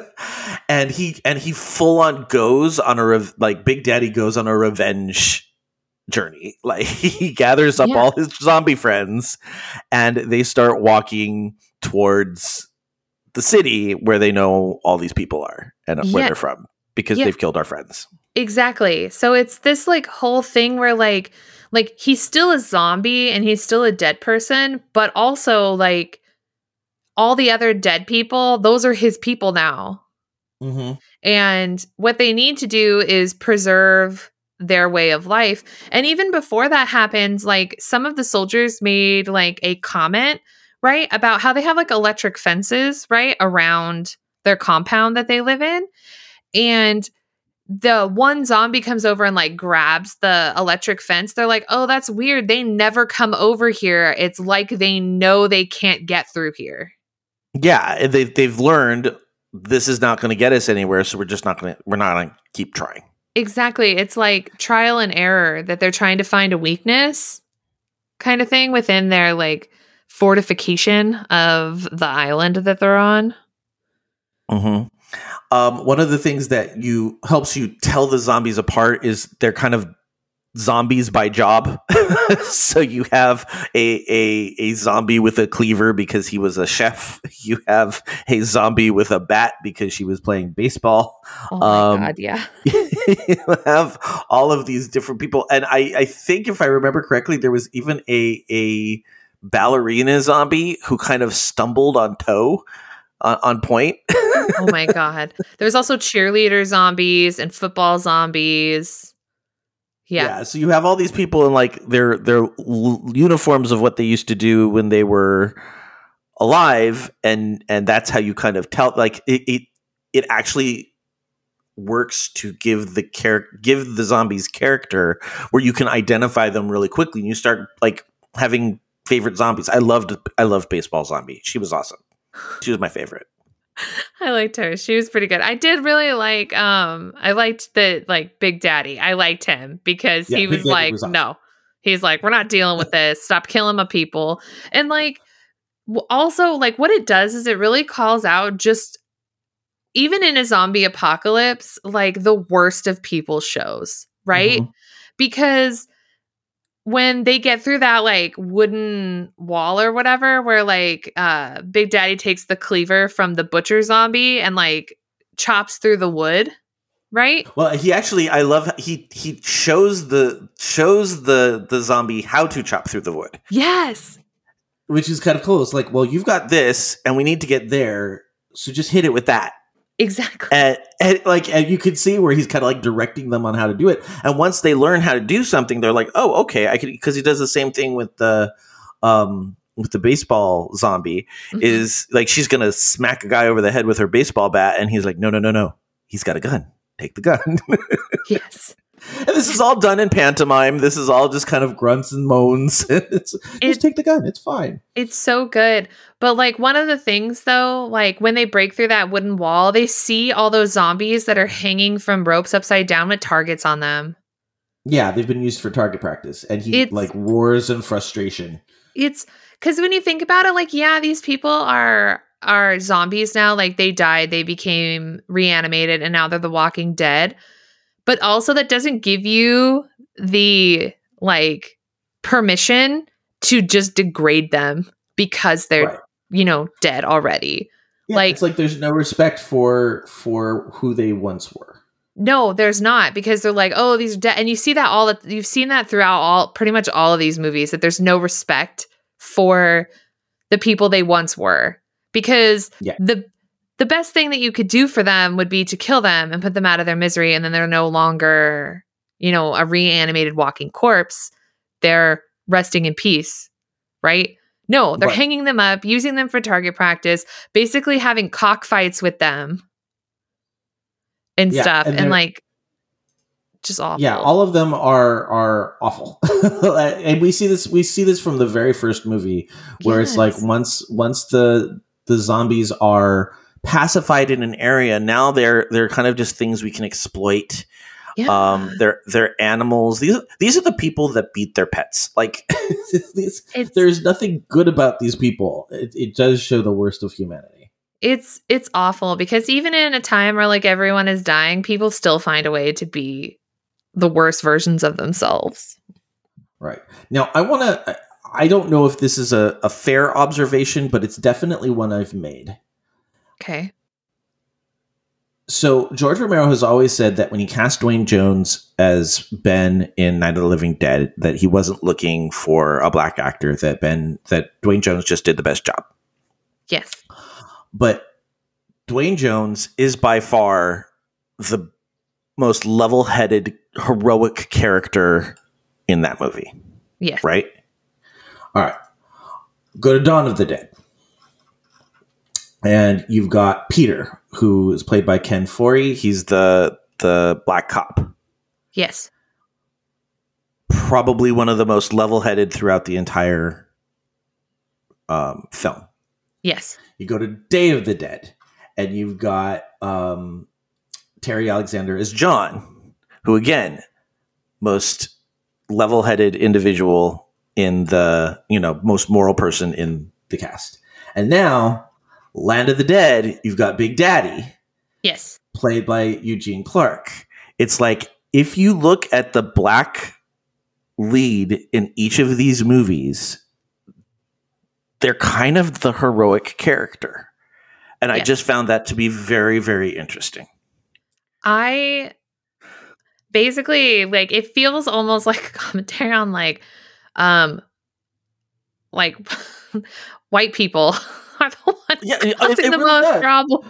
and he and he full on goes on a rev- like big daddy goes on a revenge journey like he gathers up Yeah. all his zombie friends and they start walking towards the city where they know all these people are and where they're from because Yeah. they've killed our friends. Exactly. So it's this like whole thing where like like he's still a zombie and he's still a dead person, but also like all the other dead people, those are his people now. Mm-hmm. And what they need to do is preserve their way of life. And even before that happens, like some of the soldiers made like a comment, right, about how they have like electric fences, right, around their compound that they live in. And the one zombie comes over and like grabs the electric fence. They're like, oh, that's weird. They never come over here. It's like they know they can't get through here. Yeah, they they've learned this is not going to get us anywhere, so we're just not going to we're not going to keep trying. Exactly. It's like trial and error that they're trying to find a weakness kind of thing within their like fortification of the island that they're on. hmm Um, one of the things that you helps you tell the zombies apart is they're kind of zombies by job. so you have a, a a zombie with a cleaver because he was a chef. You have a zombie with a bat because she was playing baseball. Oh my Um, god, yeah. you have all of these different people, and I, I think if I remember correctly, there was even a a ballerina zombie who kind of stumbled on toe on, on point. oh my god. There's also cheerleader zombies and football zombies. Yeah. So you have all these people in like their their l- uniforms of what they used to do when they were alive, and and that's how you kind of tell. Like it it, it actually works to give the char- give the zombies character where you can identify them really quickly, and you start like having favorite zombies. I loved I loved baseball zombie. She was awesome. She was my favorite. I liked her. She was pretty good. I did really like um I liked the like Big Daddy. I liked him because Yeah, he was like, was awesome. no. He's like, we're not dealing with this. Stop killing my people. And like also like what it does is it really calls out just even in a zombie apocalypse, like the worst of people shows, right? Mhm. Because when they get through that like wooden wall or whatever where like uh big daddy takes the cleaver from the butcher zombie and like chops through the wood right Well, he actually I love he he shows the shows the the zombie how to chop through the wood. yes which is kind of cool. It's like, well, you've got this, and we need to get there, so just hit it with that. Exactly And, and like, and you could see where he's kind of like directing them on how to do it. And once they learn how to do something, they're like, oh, okay, I can. Because he does the same thing with the, um, with the baseball zombie. Mhm. Is like she's gonna smack a guy over the head with her baseball bat, and he's like, no, no, no, no, he's got a gun. Take the gun. yes and this is all done in pantomime. This is all just kind of grunts and moans. it's, It- just take the gun. It's fine. it's so good but like one of the things though like when they break through that wooden wall they see all those zombies that are hanging from ropes upside down with targets on them Yeah, they've been used for target practice, and he It's- like roars in frustration. it's because when you think about it like yeah these people are are zombies now like they died they became reanimated and now they're the walking dead but also that doesn't give you the like permission to just degrade them because they're Right. you know dead already Yeah, like- it's like there's no respect for for who they once were. no there's not because they're like oh these are dead and you see that all that you've seen that throughout all pretty much all of these movies that there's no respect for the people they once were because Yeah. the the best thing that you could do for them would be to kill them and put them out of their misery and then they're no longer you know a reanimated walking corpse. They're resting in peace right? No they're Right. hanging them up using them for target practice basically having cockfights with them and Yeah, stuff and and, like just awful. Yeah, all of them are are awful, and we see this we see this from the very first movie where it's like once once the the zombies are pacified in an area, now they're they're kind of just things we can exploit. yeah. Um, they're they're animals. These these are the people that beat their pets. Like these, there's nothing good about these people. It, it does show the worst of humanity. it's it's awful because even in a time where like everyone is dying people still find a way to be the worst versions of themselves Right. Now, I want to. I don't know if this is a, a fair observation, but it's definitely one I've made. Okay So George Romero has always said that when he cast Duane Jones as Ben in Night of the Living Dead, that he wasn't looking for a black actor. That Ben, that Duane Jones just did the best job. Yes. But Duane Jones is by far the most level-headed, heroic character in that movie. Yes. Right. All right. Go to Dawn of the Dead. And you've got Peter, who is played by Ken Foree. He's the the black cop. Yes. Probably one of the most level-headed throughout the entire um, film. Yes. You go to Day of the Dead, and you've got um, Terry Alexander as John, who again, most level-headed individual in the you know most moral person in the cast. And now, Land of the Dead, you've got Big Daddy, Yes. played by Eugene Clark. It's like if you look at the black lead in each of these movies, they're kind of the heroic character. And I just found that to be very, very interesting. I basically like it feels almost like a commentary on like um like white people are the ones Yeah, it- uh, causing the most does. problems.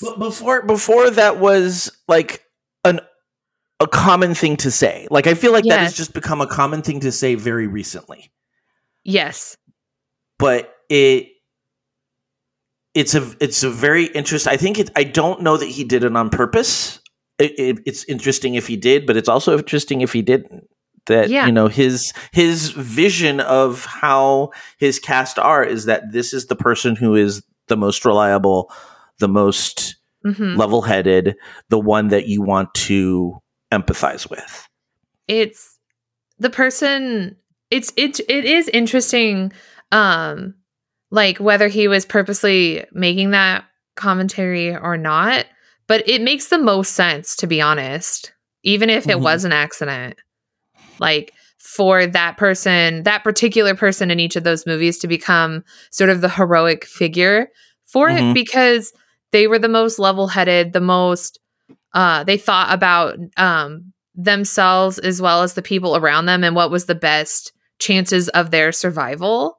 But before before that was like an a common thing to say. Like I feel like that has just become a common thing to say very recently. Yes. but it it's a it's a very interesting. I think it. I don't know that he did it on purpose. It, it, it's interesting if he did, but it's also interesting if he didn't. That Yeah. you know his his vision of how his cast are is that this is the person who is the most reliable, the most hmm level headed, the one that you want to empathize with. It's the person it's it it is interesting um like whether he was purposely making that commentary or not, but it makes the most sense to be honest, even if it Mhm. was an accident. Like for that person, that particular person in each of those movies to become sort of the heroic figure for Mhm. it because they were the most level-headed, the most uh they thought about um themselves as well as the people around them and what was the best chances of their survival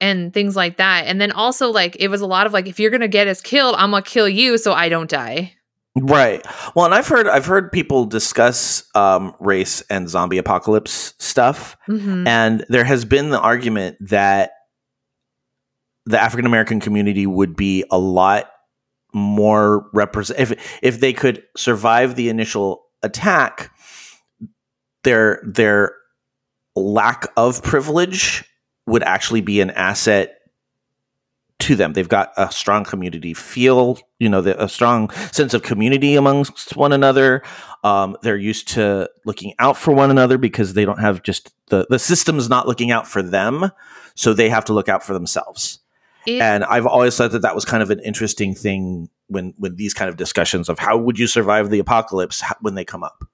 and things like that. And then also like it was a lot of like if you're going to get us killed, I'm going to kill you so I don't die. Right. Well, and I've heard I've heard people discuss um, race and zombie apocalypse stuff, Mhm. and there has been the argument that the African American community would be a lot more represent if if they could survive the initial attack. Their their lack of privilege would actually be an asset to them. They've got a strong community feel, you know, the, a strong sense of community amongst one another. Um, they're used to looking out for one another because they don't have just the the system's not looking out for them, so they have to look out for themselves. It- And I've always thought that that was kind of an interesting thing when when these kind of discussions of how would you survive the apocalypse when they come up.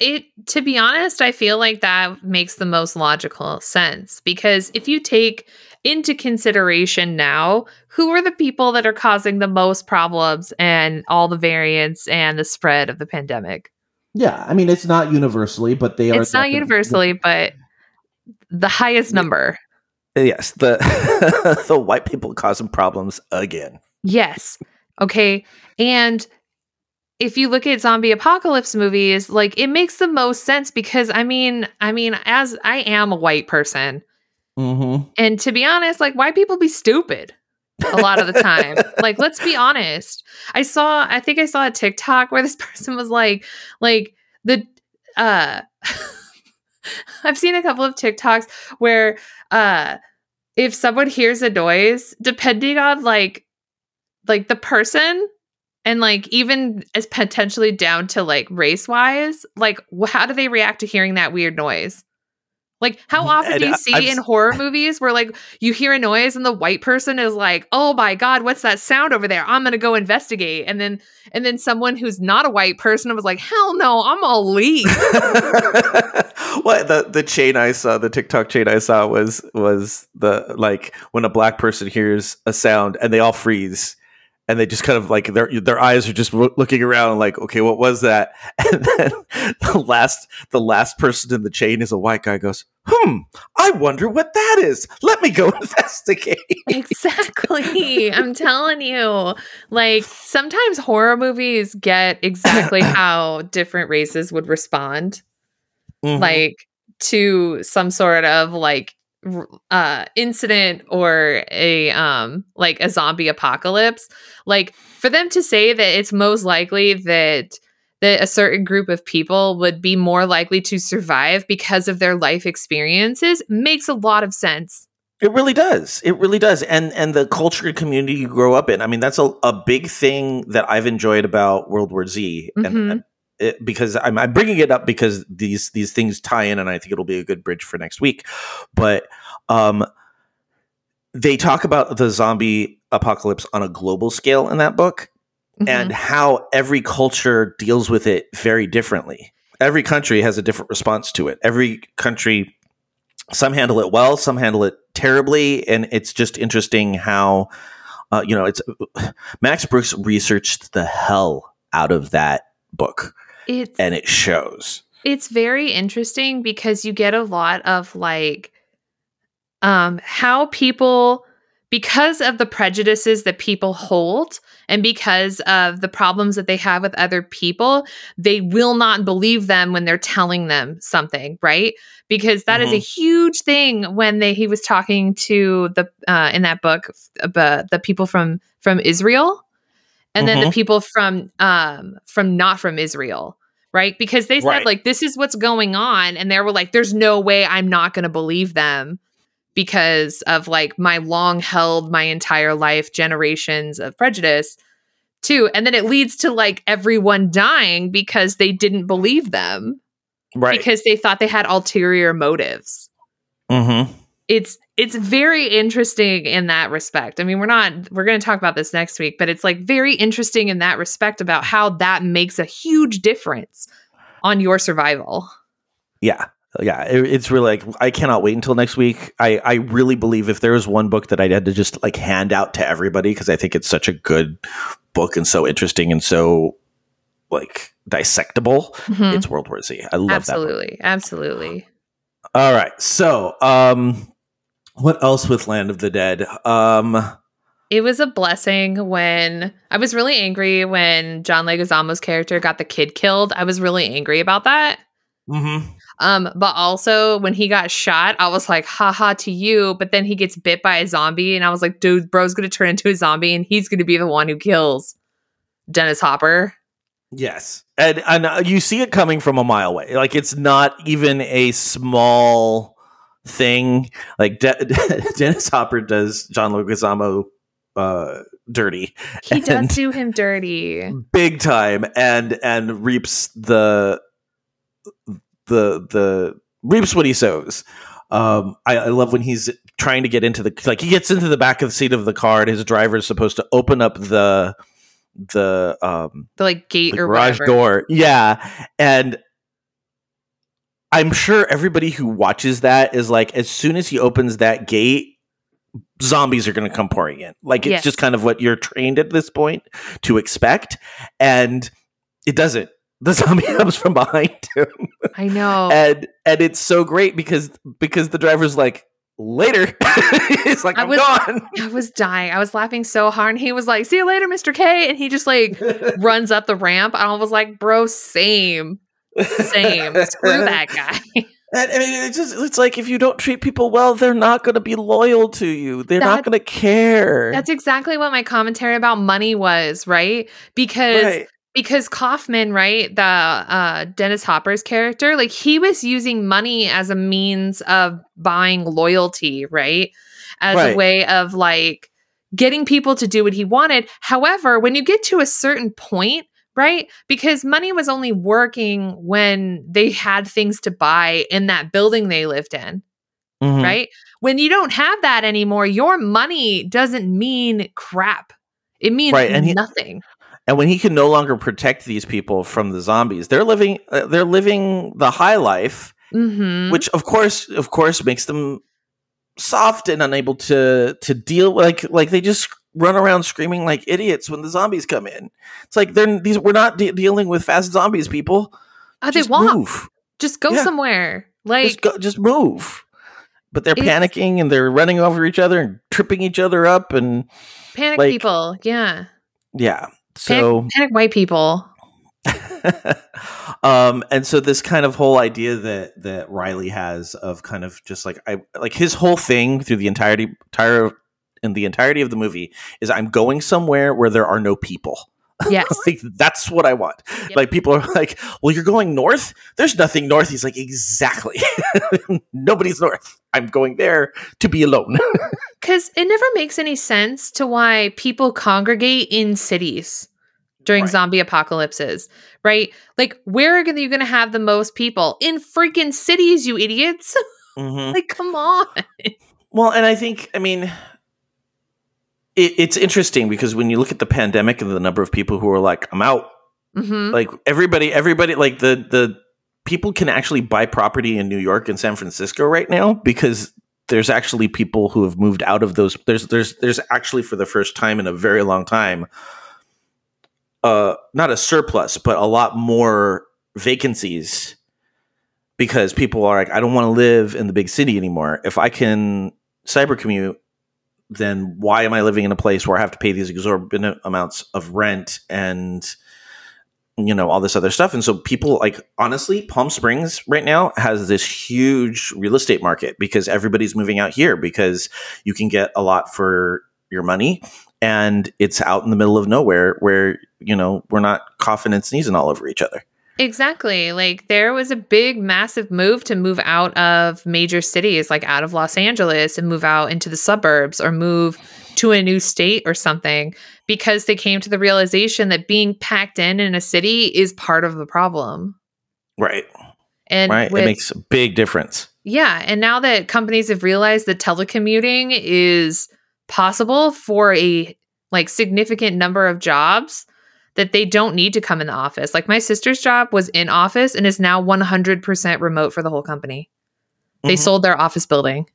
it to be honest i feel like that makes the most logical sense because if you take into consideration now who are the people that are causing the most problems and all the variants and the spread of the pandemic Yeah, I mean it's not universally, but they are. it's not universally but the highest number Yes, the the white people causing problems again. Yes. Okay. And if you look at zombie apocalypse movies, like it makes the most sense because I mean, I mean, as I am a white person, Mm-hmm. and to be honest, like why people be stupid a lot of the time. like, let's be honest. I saw, I think I saw a TikTok where this person was like, like the uh I've seen a couple of TikToks where uh if someone hears a noise, depending on like like the person and like even as potentially down to like race wise, like how do they react to hearing that weird noise? Like how often And do you see I've in horror movies where like you hear a noise and the white person is like, "Oh my god, what's that sound over there? I'm going to go investigate." And then and then someone who's not a white person was like, "Hell no, I'm going to leave." what the the chain I saw, the TikTok chain I saw was was the like when a black person hears a sound and they all freeze, and they just kind of like their their eyes are just loo- looking around like okay what was that and then the last the last person in the chain is a white guy goes hmm i wonder what that is let me go investigate Exactly. I'm telling you. Like sometimes horror movies get exactly how different races would respond Mhm. like to some sort of like uh incident or a um like a zombie apocalypse. Like for them to say that it's most likely that that a certain group of people would be more likely to survive because of their life experiences makes a lot of sense. It really does. It really does. And and the culture and community you grow up in. I mean, that's a, a big thing that I've enjoyed about World War Z. And, Mhm. and it, because I'm, I'm bringing it up because these these things tie in, and I think it'll be a good bridge for next week. But um, they talk about the zombie apocalypse on a global scale in that book, and how every culture deals with it very differently. Every country has a different response to it. Every country, some handle it well, some handle it terribly, and it's just interesting how, uh, you know, it's Max Brooks researched the hell out of that book, it's and it shows. it's very interesting because you get a lot of like um how people because of the prejudices that people hold and because of the problems that they have with other people they will not believe them when they're telling them something right? Because that is a huge thing when they he was talking to the uh in that book about the people from from Israel and then the Mhm. people from um from not from Israel right because they said Right. like this is what's going on and they were like there's no way I'm not going to believe them because of like my long held my entire life generations of prejudice too and then it leads to like everyone dying because they didn't believe them Right. because they thought they had ulterior motives mm-hmm. It's it's very interesting in that respect. I mean, we're not we're going to talk about this next week, but it's like very interesting in that respect about how that makes a huge difference on your survival. Yeah. Yeah, it- it's really like I cannot wait until next week. I, I really believe if there was one book that I had to just like hand out to everybody because I think it's such a good book and so interesting and so like dissectable, Mhm. it's World War Z. I love that. absolutely, absolutely. All right, so um, what else with Land of the Dead? Um, It was a blessing when I was really angry when John Leguizamo's character got the kid killed. I was really angry about that. mhm. Um, but also when he got shot, I was like, haha to you. But then he gets bit by a zombie, and I was like, dude, bro's gonna turn into a zombie and he's gonna be the one who kills Dennis Hopper. Yes, and and uh, you see it coming from a mile away. Like it's not even a small thing. Like De- Dennis Hopper does John Leguizamo uh, dirty He does do him dirty. big time, and and reaps the the the reaps what he sows. Um, I, I love when he's trying to get into the like he gets into the back of the seat of the car, and his driver is supposed to open up the the um The like gate the or garage whatever. door. Yeah. And I'm sure everybody who watches that is like, as soon as he opens that gate, zombies are going to come pouring in. Like, it's Yes. just kind of what you're trained at this point to expect. And it doesn't. The zombie comes from behind him. I know. And and it's so great because because the driver's like, later. it's like, I I'm was- gone. I was dying. I was laughing so hard. And he was like, see you later, Mr. K. And he just like runs up the ramp. I was like, bro, same. Same. Screw that guy. And, I mean, it's just it's like if you don't treat people well, they're not going to be loyal to you. They're not going to care. That's exactly what my commentary about money was, right? Because right. because Kaufman, right, the uh Dennis Hopper's character, like he was using money as a means of buying loyalty, right? As Right. a way of like getting people to do what he wanted. However, when you get to a certain point, right? Because money was only working when they had things to buy in that building they lived in Mhm. right? When you don't have that anymore, your money doesn't mean crap. It means Right, and he- nothing. And when he can no longer protect these people from the zombies, they're living uh, they're living the high life, hmm which of course of course makes them soft and unable to to deal like like they just run around screaming like idiots when the zombies come in. It's like they're these. We're not de- dealing with fast zombies, people. They Just walk. move. Just go Yeah. somewhere. Like just go, just move. But they're panicking and they're running over each other and tripping each other up and panic like- people. Yeah. yeah. Panic, So panic white people. um and so this kind of whole idea that that Riley has of kind of just like I like his whole thing through the entirety entire in the entirety of the movie is I'm going somewhere where there are no people. Yes. like that's what I want. Yep. Like people are like, "Well, you're going north? There's nothing north." He's like, "Exactly. Nobody's north. I'm going there to be alone." Because it never makes any sense to why people congregate in cities during Right. zombie apocalypses, right? Like, where are you going to have the most people? In freaking cities, you idiots. Mhm. like, come on. Well, and I think, I mean, it, it's interesting because when you look at the pandemic and the number of people who are like, "I'm out," hmm like everybody, everybody, like the the people can actually buy property in New York and San Francisco right now because there's actually people who have moved out of those. There's there's there's actually for the first time in a very long time, uh, not a surplus, but a lot more vacancies because people are like, I don't want to live in the big city anymore. If I can cyber commute, then why am I living in a place where I have to pay these exorbitant amounts of rent and you know all this other stuff? And so people like honestly, Palm Springs right now has this huge real estate market because everybody's moving out here because you can get a lot for your money and it's out in the middle of nowhere where you know we're not coughing and sneezing all over each other. Exactly. Like, there was a big, massive move to move out of major cities, like out of Los Angeles and move out into the suburbs or move to a new state or something because they came to the realization that being packed in in a city is part of the problem. Right. And right. with, it makes a big difference. yeah, and now that companies have realized that telecommuting is possible for a like significant number of jobs that they don't need to come in the office. Like my sister's job was in office and is now 100% remote for the whole company. They Mhm. sold their office building.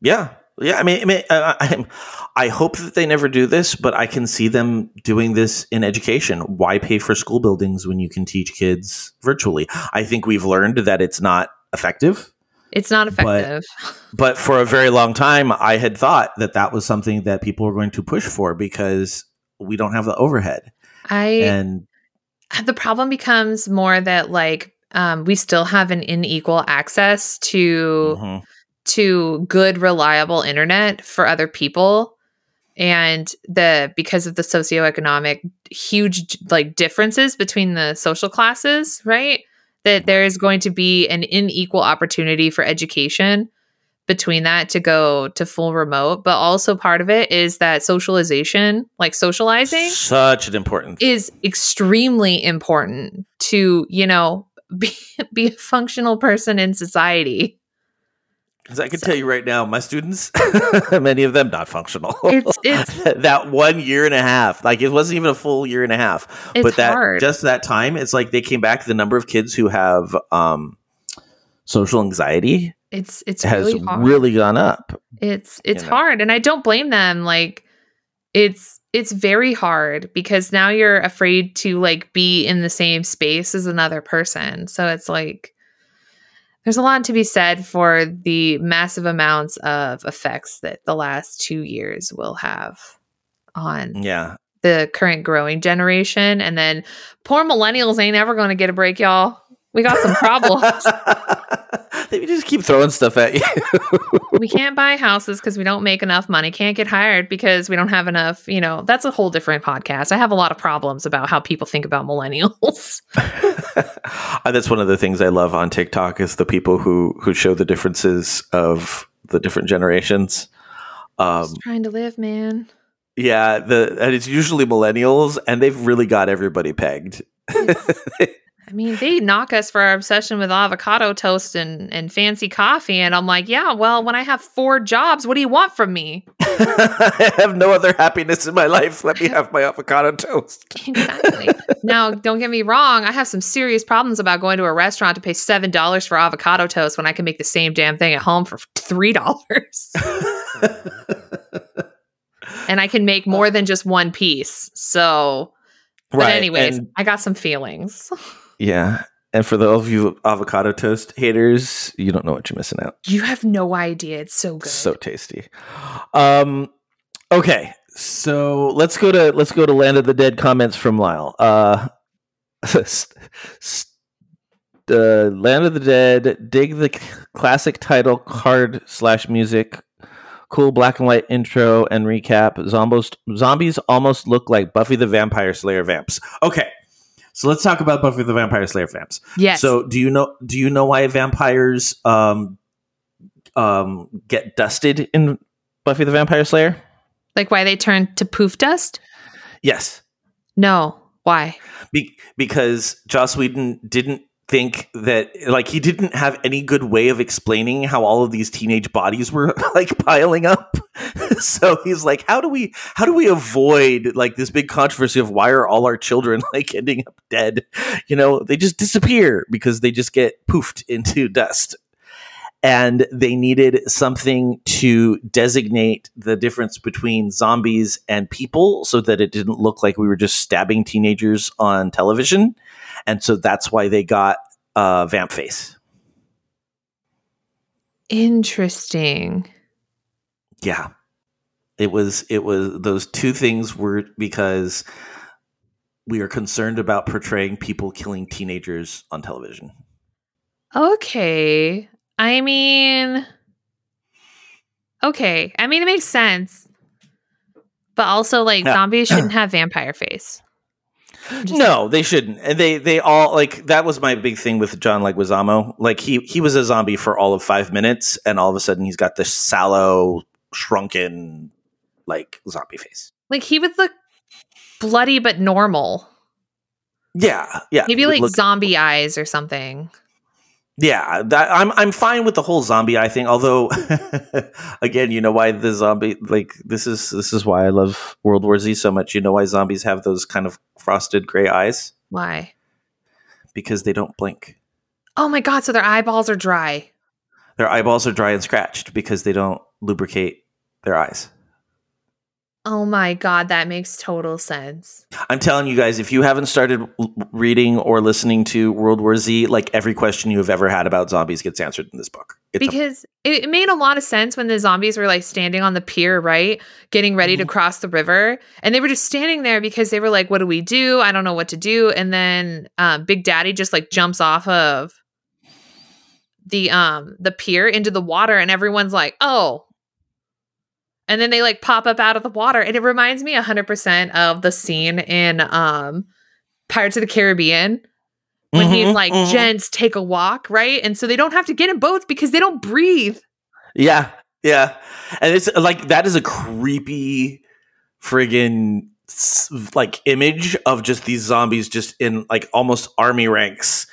Yeah, yeah. I mean, I mean, I, I, I hope that they never do this, but I can see them doing this in education. Why pay for school buildings when you can teach kids virtually? I think we've learned that it's not effective. It's not But- effective. But for a very long time, I had thought that that was something that people were going to push for because we don't have the overhead. I And the problem becomes more that like um, we still have an unequal access to Mhm. to good reliable internet for other people and the because of the socioeconomic huge like differences between the social classes right that there is going to be an unequal opportunity for education between that to go to full remote but also part of it is that socialization like socializing such an important. is extremely important to you know be, be a functional person in society Because I can So- tell you right now, my students, many of them not functional. It's- it's- that one year and a half, like it wasn't even a full year and a half. But that hard. just that time, it's like they came back. The number of kids who have um, social anxiety it's it's has really hard. really gone up. it's it's know. hard and i don't blame them like it's it's very hard because now you're afraid to like be in the same space as another person so it's like there's a lot to be said for the massive amounts of effects that the last two years will have on Yeah, the current growing generation and then poor millennials ain't ever going to get a break y'all we got some problems they just keep throwing stuff at you. we can't buy houses because we don't make enough money can't get hired because we don't have enough you know that's a whole different podcast i have a lot of problems about how people think about millennials That's one of the things I love on TikTok is the people who who show the differences of the different generations. Um, just trying to live man yeah, the and it's usually millennials, and they've really got everybody pegged. I mean they knock us for our obsession with avocado toast and, and fancy coffee and i'm like yeah well when i have four jobs what do you want from me I have no other happiness in my life. Let me have my avocado toast. exactly now don't get me wrong i have some serious problems about going to a restaurant to pay seven dollars for avocado toast when i can make the same damn thing at home for three dollars and I can make more than just one piece. So, but anyways, and- I got some feelings. Yeah. And for those of you avocado toast haters, you don't know what you're missing out. You have no idea. It's so good. So tasty. Um okay. So let's go to let's go to Land of the Dead comments from Lyle. Uh s- s- uh, Land of the Dead, dig the classic title card slash music, cool black and white intro and recap. Zombos, zombies almost look like Buffy the Vampire Slayer vamps. Okay, so let's talk about Buffy the Vampire Slayer fans. yes. So do you know do you know why vampires um um get dusted in Buffy the Vampire Slayer? like why they turn to poof dust? Yes. No. Why? Be- because Joss Whedon didn't think that like he didn't have any good way of explaining how all of these teenage bodies were like piling up. So he's like how do we how do we avoid like this big controversy of why are all our children like ending up dead? You know they just disappear because they just get poofed into dust and they needed something to designate the difference between zombies and people so that it didn't look like we were just stabbing teenagers on television and so that's why they got uh, vamp face Interesting. yeah it was it was those two things were because we are concerned about portraying people killing teenagers on television Okay. I mean, okay. I mean, it makes sense. But also, like, Yeah. zombies shouldn't have vampire face. No they shouldn't and they they all like that was my big thing with john leguizamo like he he was a zombie for all of five minutes and all of a sudden he's got this sallow shrunken like zombie face Like, he would look bloody but normal. yeah yeah Maybe like look- zombie eyes or something. Yeah, that I'm I'm fine with the whole zombie eye thing. Although, again, you know why the zombie like this is this is why I love World War Z so much. You know why zombies have those kind of frosted gray eyes Why? because they don't blink. Oh my God. So their eyeballs are dry. Their eyeballs are dry and scratched because they don't lubricate their eyes. Oh my God. That makes total sense. I'm telling you guys, if you haven't started reading or listening to World War Z, like every question you have ever had about zombies gets answered in this book. It's because it, it made a lot of sense when the zombies were like standing on the pier, right? Getting ready Mm-hmm. to cross the river. And they were just standing there because they were like, what do we do? I don't know what to do. And then um, Big Daddy just like jumps off of the um the pier into the water and everyone's like, oh. And then they like pop up out of the water. And it reminds me 100% of the scene in um Pirates of the Caribbean when he's Mhm, like, mhm. gents, take a walk, right? And so they don't have to get in boats because they don't breathe. Yeah, yeah, and it's like that is a creepy friggin' like image of just these zombies just in like almost army ranks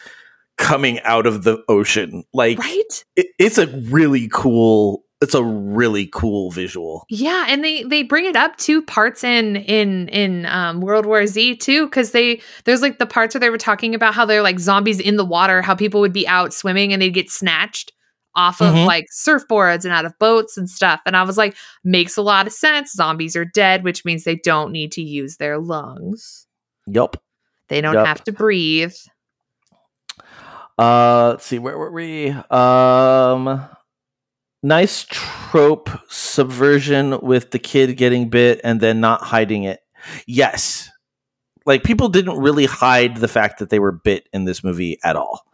coming out of the ocean. Like Right? it, it's a really cool. It's a really cool visual. Yeah, and they they bring it up two parts in in in um, World War Z too, because they there's like the parts where they were talking about how they're like zombies in the water, how people would be out swimming and they'd get snatched off of Mhm. like surfboards and out of boats and stuff. And I was like, makes a lot of sense. Zombies are dead, which means they don't need to use their lungs. Yup. They don't Yup. have to breathe. Uh, let's see, where were we? Um, nice trope subversion with the kid getting bit and then not hiding it. Yes, like people didn't really hide the fact that they were bit in this movie at all,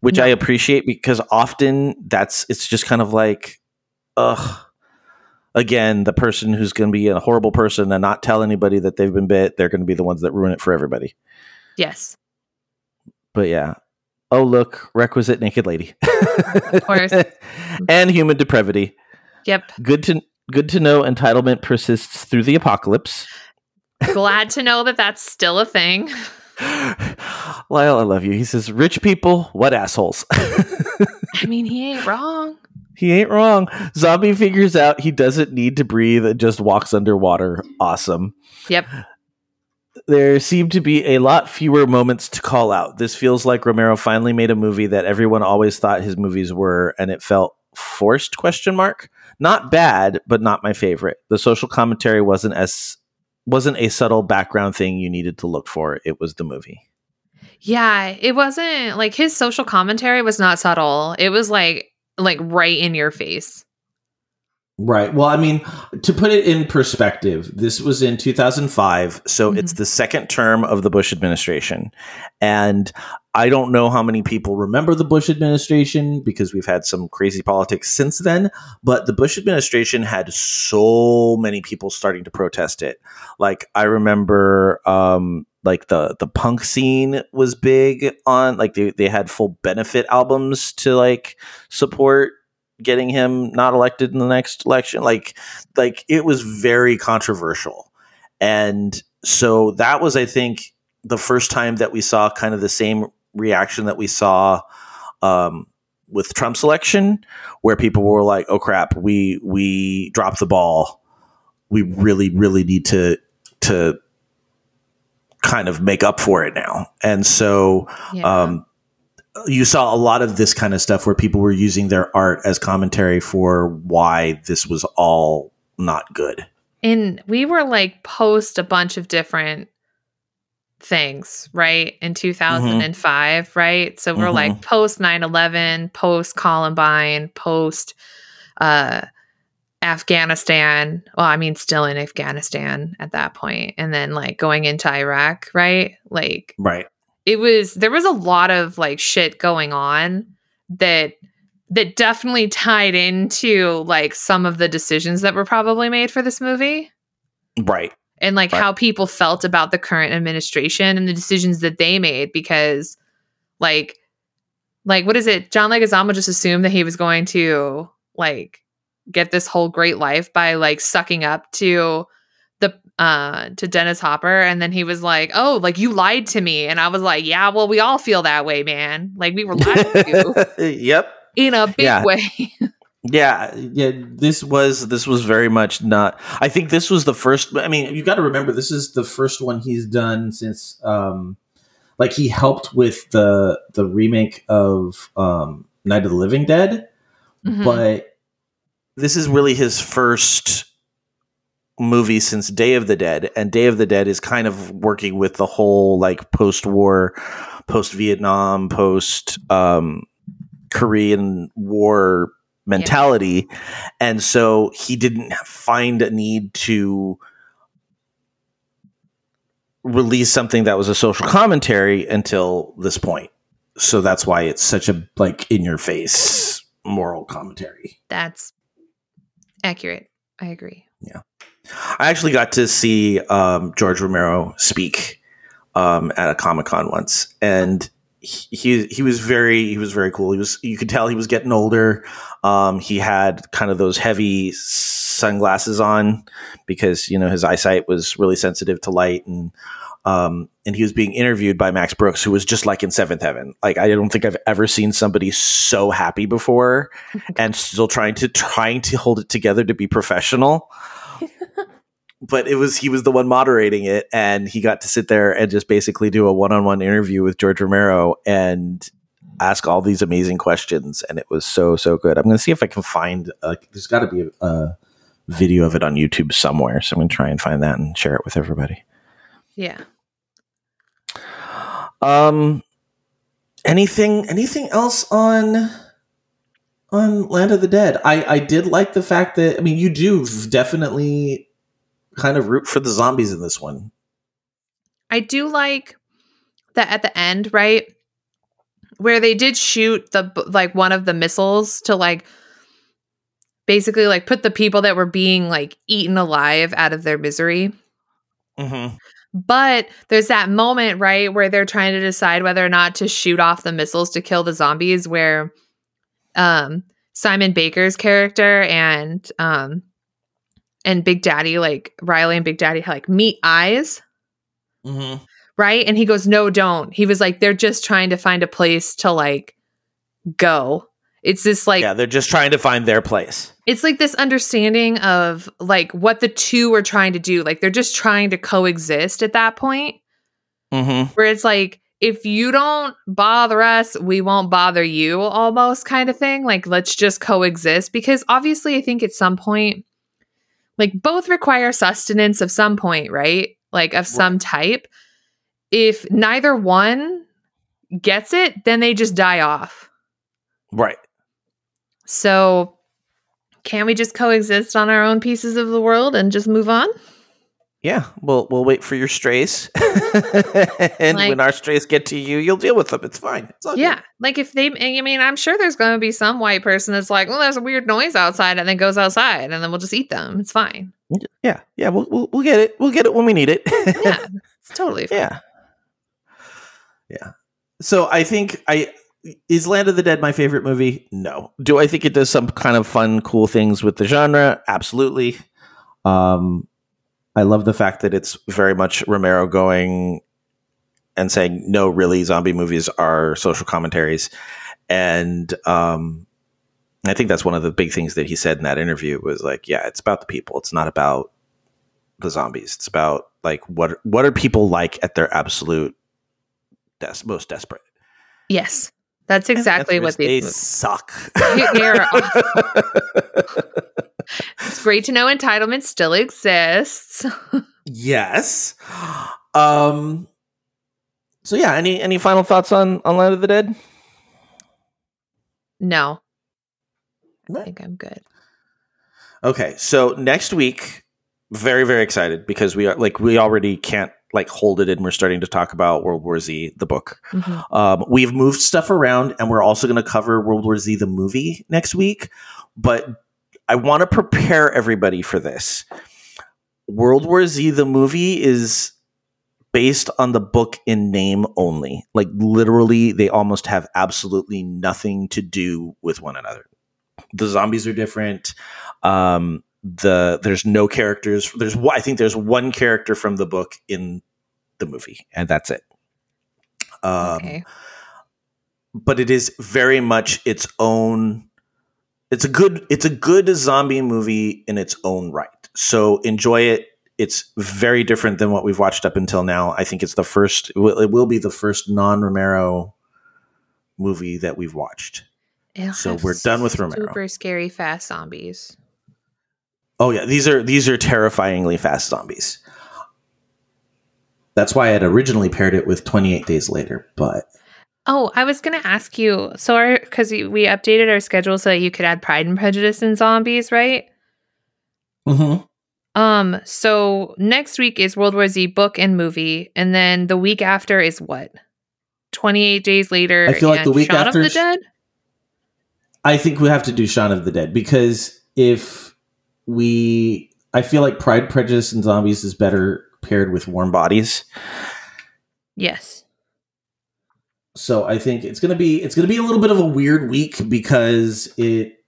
which I appreciate because often that's it's just kind of like, ugh. Again, the person who's going to be a horrible person and not tell anybody that they've been bit, they're going to be the ones that ruin it for everybody. Yes. But yeah. Oh look, requisite naked lady. Of course. and human depravity. Yep. Good to good to know entitlement persists through the apocalypse. Glad to know that that's still a thing. Lyle, I love you. He says, "Rich people, what assholes." I mean, he ain't wrong. he ain't wrong. Zombie figures out he doesn't need to breathe and just walks underwater. Awesome. Yep. There seem to be a lot fewer moments to call out. This feels like Romero finally made a movie that everyone always thought his movies were, and it felt forced? Question mark. not bad, but not my favorite. The social commentary wasn't as wasn't a subtle background thing you needed to look for. It was the movie. Yeah, it wasn't like his social commentary was not subtle. It was like like right in your face. Right. Well, I mean, to put it in perspective, this was in 2005, so it's Mhm. the second term of the Bush administration. And I don't know how many people remember the Bush administration because we've had some crazy politics since then, but the Bush administration had so many people starting to protest it. Like I remember um like the the punk scene was big on like they, they had full benefit albums to like support getting him not elected in the next election. Like like it was very controversial. And so that was i think the first time that we saw kind of the same reaction that we saw um, with trump's election where people were like oh crap we we dropped the ball. We really really need to to kind of make up for it now. And so Yeah. um, you saw a lot of this kind of stuff where people were using their art as commentary for why this was all not good. and we were like post a bunch of different things, right? In 2005, right? So we're Mhm. like post 9/11, post Columbine, post uh Afghanistan. Well, I mean still in Afghanistan at that point and then like going into Iraq, right? Like Right. It was there was a lot of like shit going on that that definitely tied into like some of the decisions that were probably made for this movie Right. and like Right. how people felt about the current administration and the decisions that they made because like like what is it john leguizamo just assumed that he was going to like get this whole great life by like sucking up to uh to dennis hopper and then he was like oh like you lied to me and i was like yeah well we all feel that way man like we were lied to you." yep. in a big Yeah. way Yeah, yeah. This was this was very much not. I think this was the first. I mean, you got to remember this is the first one he's done since, um, like he helped with the the remake of um, Night of the Living Dead, Mhm. but this is really his first movie since Day of the Dead, and Day of the Dead is kind of working with the whole like post-war, post-Vietnam, post um, Korean War mentality, and so he didn't find a need to release something that was a social commentary until this point. So that's why it's such a like in your face moral commentary. that's accurate. I agree I actually got to see um, George Romero speak um, at a Comic Con once, and he, he he was very he was very cool. He was you could tell he was getting older. Um, he had kind of those heavy sunglasses on because you know his eyesight was really sensitive to light, and um, and he was being interviewed by Max Brooks, who was just like in Seventh Heaven. Like I don't think I've ever seen somebody so happy before, and still trying to trying to hold it together to be professional but it was he was the one moderating it and he got to sit there and just basically do a one-on-one interview with george romero and ask all these amazing questions and it was so so good. I'm going to see if i can find uh, there's got to be a, a video of it on youtube somewhere so i'm going to try and find that and share it with everybody. Yeah. Um anything anything else on on land of the dead? I i did like the fact that i mean you do definitely kind of root for the zombies in this one I do like that at the end, right? Where they did shoot the like one of the missiles to like basically like put the people that were being like eaten alive out of their misery. mm-hmm. But there's that moment, right, where they're trying to decide whether or not to shoot off the missiles to kill the zombies where um Simon Baker's character and um and Big Daddy like Riley and Big Daddy like meet eyes Mm-hmm. right? And he goes, No, don't. He was like, They're just trying to find a place to like go. It's this like, yeah, they're just trying to find their place. it's like this understanding of like what the two are trying to do. Like they're just trying to coexist at that point Mm-hmm. where it's like, if you don't bother us, we won't bother you almost kind of thing. Like let's just coexist because obviously I think at some point like both require sustenance of some point, right? Like of some type. If neither one gets it, then they just die off. Right. So can we just coexist on our own pieces of the world and just move on? Yeah, we'll we'll wait for your strays, and Like- when our strays get to you, you'll deal with them. It's fine. It's all good. Yeah. Like if they, I mean, I'm sure there's going to be some white person that's like, well, there's a weird noise outside and then goes outside and then we'll just eat them. It's fine. yeah, yeah. We'll, we'll we'll get it. We'll get it when we need it. Yeah. It's totally fine. yeah, yeah. So I think I is Land of the Dead my favorite movie. No. Do I think it does some kind of fun, cool things with the genre? Absolutely. Um, I love the fact that it's very much Romero going and saying, no, really, zombie movies are social commentaries. And um, I think that's one of the big things that he said in that interview was like, yeah, it's about the people. It's not about the zombies. It's about like what what are people like at their absolute des- most desperate. Yes. That's exactly what they these movies. suck. They're It's great to know entitlement still exists. yes. Um. So yeah, any any final thoughts on on Land of the Dead? No, I No. think I'm good. Okay, so next week, very very excited because we are like we already can't like hold it and we're starting to talk about World War Z the book. Mhm. Um, we've moved stuff around and we're also going to cover World War Z the movie next week, but I want to prepare everybody for this. World War Z the movie is based on the book in name only. Like literally they almost have absolutely nothing to do with one another. The zombies are different. Um the there's no characters. There's I think there's one character from the book in the movie and that's it. Um okay. but it is very much its own it's a good it's a good zombie movie in its own right. So enjoy it. It's very different than what we've watched up until now. I think it's the first it will, it will be the first non-romero movie that we've watched. It'll so we're done with Romero. Super scary fast zombies. oh yeah these are these are terrifyingly fast zombies. That's why i had originally paired it with 28 days later but Oh, I was going to ask you. So, our because we updated our schedule so that you could add Pride and Prejudice and zombies, right? Mhm. Um. So next week is World War Z book and movie, and then the week after is what? Twenty eight days later. I feel like the week Shaun after of the Dead. I think we have to do Shaun of the Dead because if we, I feel like Pride, Prejudice, and Zombies is better paired with Warm Bodies. Yes. So I think it's gonna be it's gonna be a little bit of a weird week because it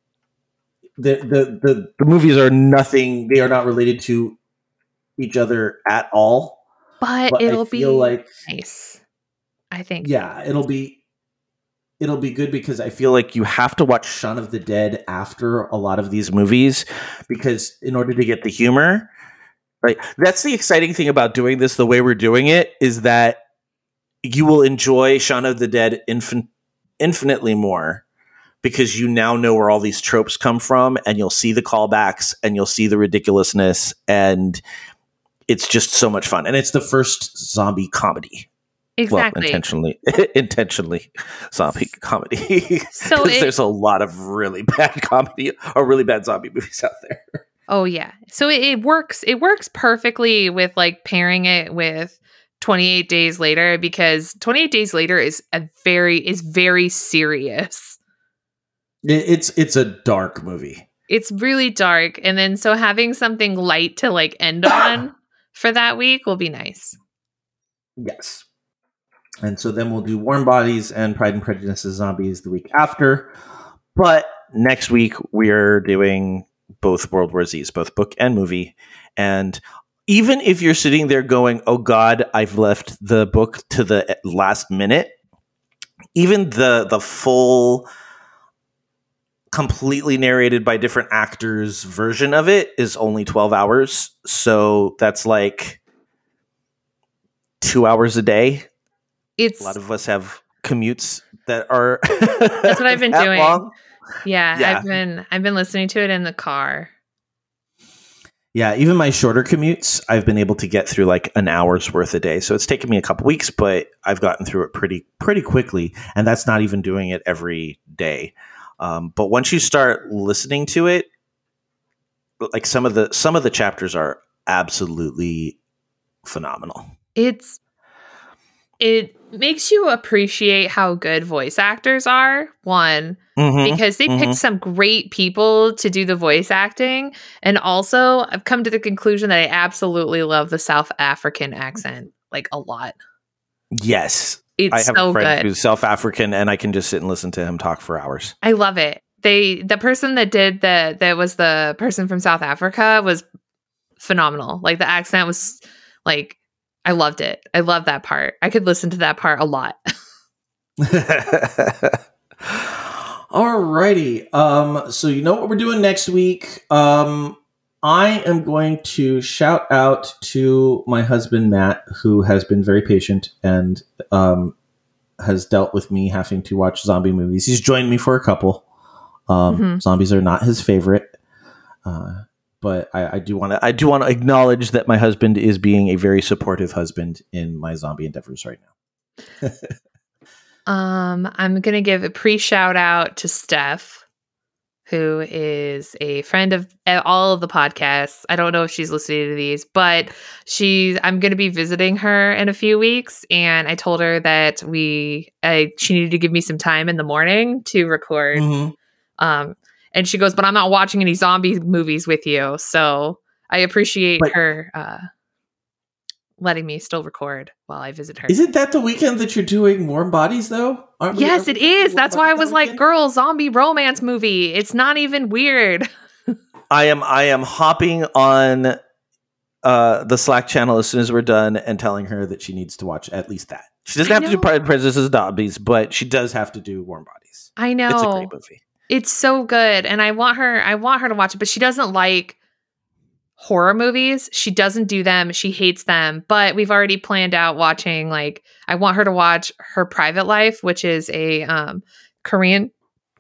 the the the, the movies are nothing. They are not related to each other at all. But, But it'll be like nice. I think. yeah, it'll be it'll be good because I feel like you have to watch Shaun of the Dead after a lot of these movies because in order to get the humor, right? That's the exciting thing about doing this the way we're doing it is that you will enjoy Shaun of the Dead infin- infinitely more because you now know where all these tropes come from and you'll see the callbacks and you'll see the ridiculousness and it's just so much fun and it's the first zombie comedy Exactly. well, intentionally, intentionally zombie comedy. So it- there's a lot of really bad comedy or really bad zombie movies out there. Oh yeah. So it, it works it works perfectly with like pairing it with 28 days later because 28 days later is a very is very serious. It's it's a dark movie. It's really dark and then so having something light to like end on for that week will be nice. Yes. And so then we'll do Warm Bodies and Pride and Prejudice Zombies the week after. But next week we're doing both World War Z's, both book and movie. And even if you're sitting there going, "Oh God, I've left the book to the last minute," even the the full, completely narrated by different actors version of it is only twelve hours. So that's like two hours a day It's A lot of us have commutes that are. That's what I've been doing. long. yeah, Yeah. I've been I've been listening to it in the car. Yeah, even my shorter commutes, I've been able to get through like an hour's worth a day. So it's taken me a couple weeks, but I've gotten through it pretty pretty quickly, and that's not even doing it every day. Um, but once you start listening to it, like some of the some of the chapters are absolutely phenomenal. It's it makes you appreciate how good voice actors are. One, Mhm, because they mhm. picked some great people to do the voice acting. And also, I've come to the conclusion that I absolutely love the South African accent like a lot. Yes, It's I have so a friend good. who's South African, and I can just sit and listen to him talk for hours. I love it. They the person that did the that was the person from South Africa was phenomenal. Like the accent was like I loved it. I love that part. I could listen to that part a lot. Alrighty. Um, so you know what we're doing next week. Um, I am going to shout out to my husband Matt, who has been very patient and um, has dealt with me having to watch zombie movies. He's joined me for a couple. Um, Mhm. Zombies are not his favorite, uh, but I, I do want to. I do want to acknowledge that my husband is being a very supportive husband in my zombie endeavors right now. Um, I'm gonna give a pre shout out to Steph, who is a friend of all of the podcasts. I don't know if she's listening to these, but she's. I'm gonna be visiting her in a few weeks, and I told her that we. I she needed to give me some time in the morning to record. Mhm. Um, and she goes, but I'm not watching any zombie movies with you, so I appreciate But- her uh, letting me still record while I visit her. Isn't that the weekend that you're doing Warm Bodies though? Aren't Yes, aren't we doing is. Warm That's why I was like, weekend? girl, zombie romance movie. It's not even weird. I am I am hopping on uh, the Slack channel as soon as we're done and telling her that she needs to watch at least that. She doesn't I have to do know. Pride and Prejudice Zombies, but she does have to do Warm Bodies. I know. It's a great movie. It's so good. And I want her I want her to watch it, but she doesn't like horror movies. She doesn't do them. She hates them. But we've already planned out watching like I want her to watch Her Private Life, which is a um Korean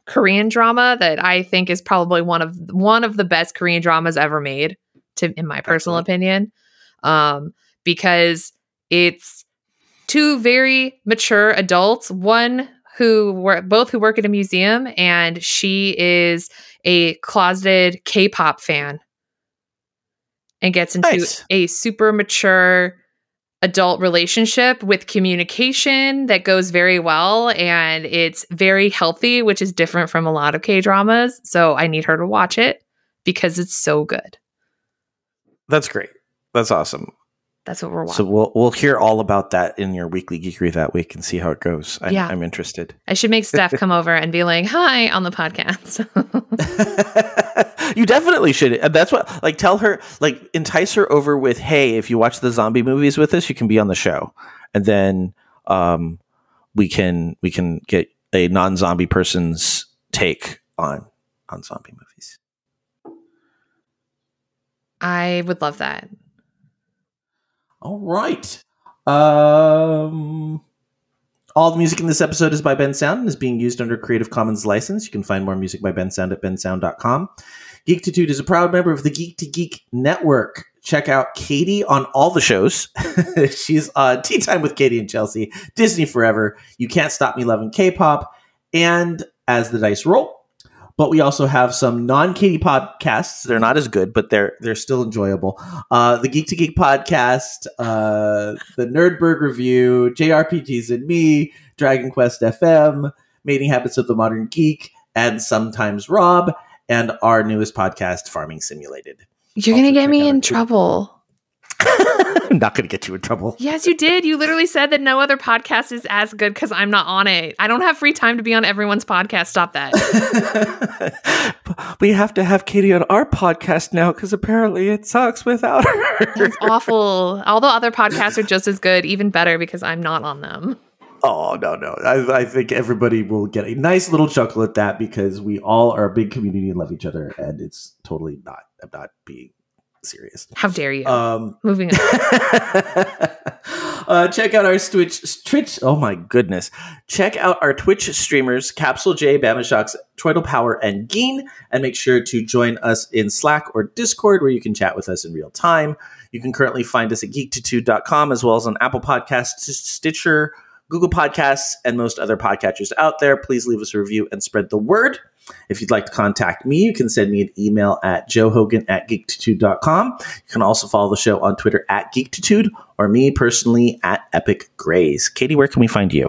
Korean drama that I think is probably one of one of the best Korean dramas ever made to in my personal opinion. Um because it's two very mature adults, one who work both who work at a museum and she is a closeted K-pop fan and gets into Nice. a super mature adult relationship with communication that goes very well and it's very healthy which is different from a lot of K-dramas so I need her to watch it because it's so good. That's great. That's awesome. That's what we're watching. So we'll we'll hear all about that in your weekly geekery that week and see how it goes. I'm, Yeah. I'm interested. I should make Steph come over and be like, "Hi" on the podcast. you definitely should. And that's what like tell her like entice her over with, hey, if you watch the zombie movies with us, you can be on the show. And then um we can we can get a non-zombie person's take on on zombie movies. I would love that. All right. Um all the music in this episode is by Bensound and is being used under Creative Commons license. You can find more music by Bensound at bensound.com. Geektitude is a proud member of the Geek to Geek Network. Check out Katie on all the shows. She's on Tea Time with Katie and Chelsea, Disney Forever, You Can't Stop Me Loving K-Pop, and As the Dice Roll. But we also have some non-Katie podcasts. They're not as good, but they're they're still enjoyable. Uh, the Geek to Geek podcast, uh, the Nerdberg review, JRPGs and me, Dragon Quest FM, Mating Habits of the Modern Geek, and sometimes Rob, and our newest podcast, Farming Simulated. You're Also gonna get me in trouble. I'm not going to get you in trouble. Yes, you did. You literally said that no other podcast is as good because I'm not on it. I don't have free time to be on everyone's podcast. Stop that. we have to have Katie on our podcast now because apparently it sucks without her. It's awful. All the other podcasts are just as good, even better because I'm not on them. Oh no no! I, I think everybody will get a nice little chuckle at that because we all are a big community and love each other, and it's totally not. I'm not being serious. How dare you? Um, Moving on. uh, check out our Twitch. Twitch. Oh my goodness! Check out our Twitch streamers, Capsulejay, Bama Shocks, Troidal Power, and Geen, and make sure to join us in Slack or Discord, where you can chat with us in real time. You can currently find us at geektitude.com as well as on Apple Podcasts, Stitcher, Google Podcasts, and most other podcatchers out there. Please leave us a review and spread the word. If you'd like to contact me, you can send me an email at joehogan at geektitude.com. You can also follow the show on Twitter at geektitude or me personally at Epic Grays. Katie, where can we find you?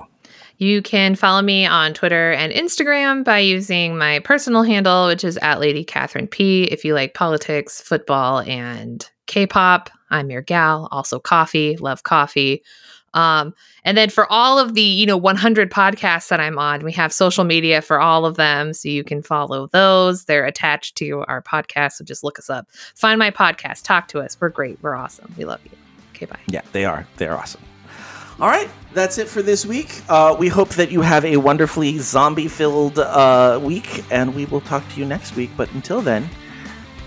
You can follow me on Twitter and Instagram by using my personal handle, which is at Lady Katharine P. If you like politics, football, and K pop, I'm your gal. Also, coffee, love coffee. Um, and then for all of the, you know, 100 podcasts that I'm on, we have social media for all of them. So you can follow those. They're attached to our podcast. So just look us up. Find my podcast. Talk to us. We're great. We're awesome. We love you. Okay, bye. Yeah, they are. They're awesome. All right, that's it for this week. Uh, we hope that you have a wonderfully zombie filled uh, week, and we will talk to you next week. But until then,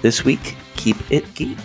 this week, keep it geek.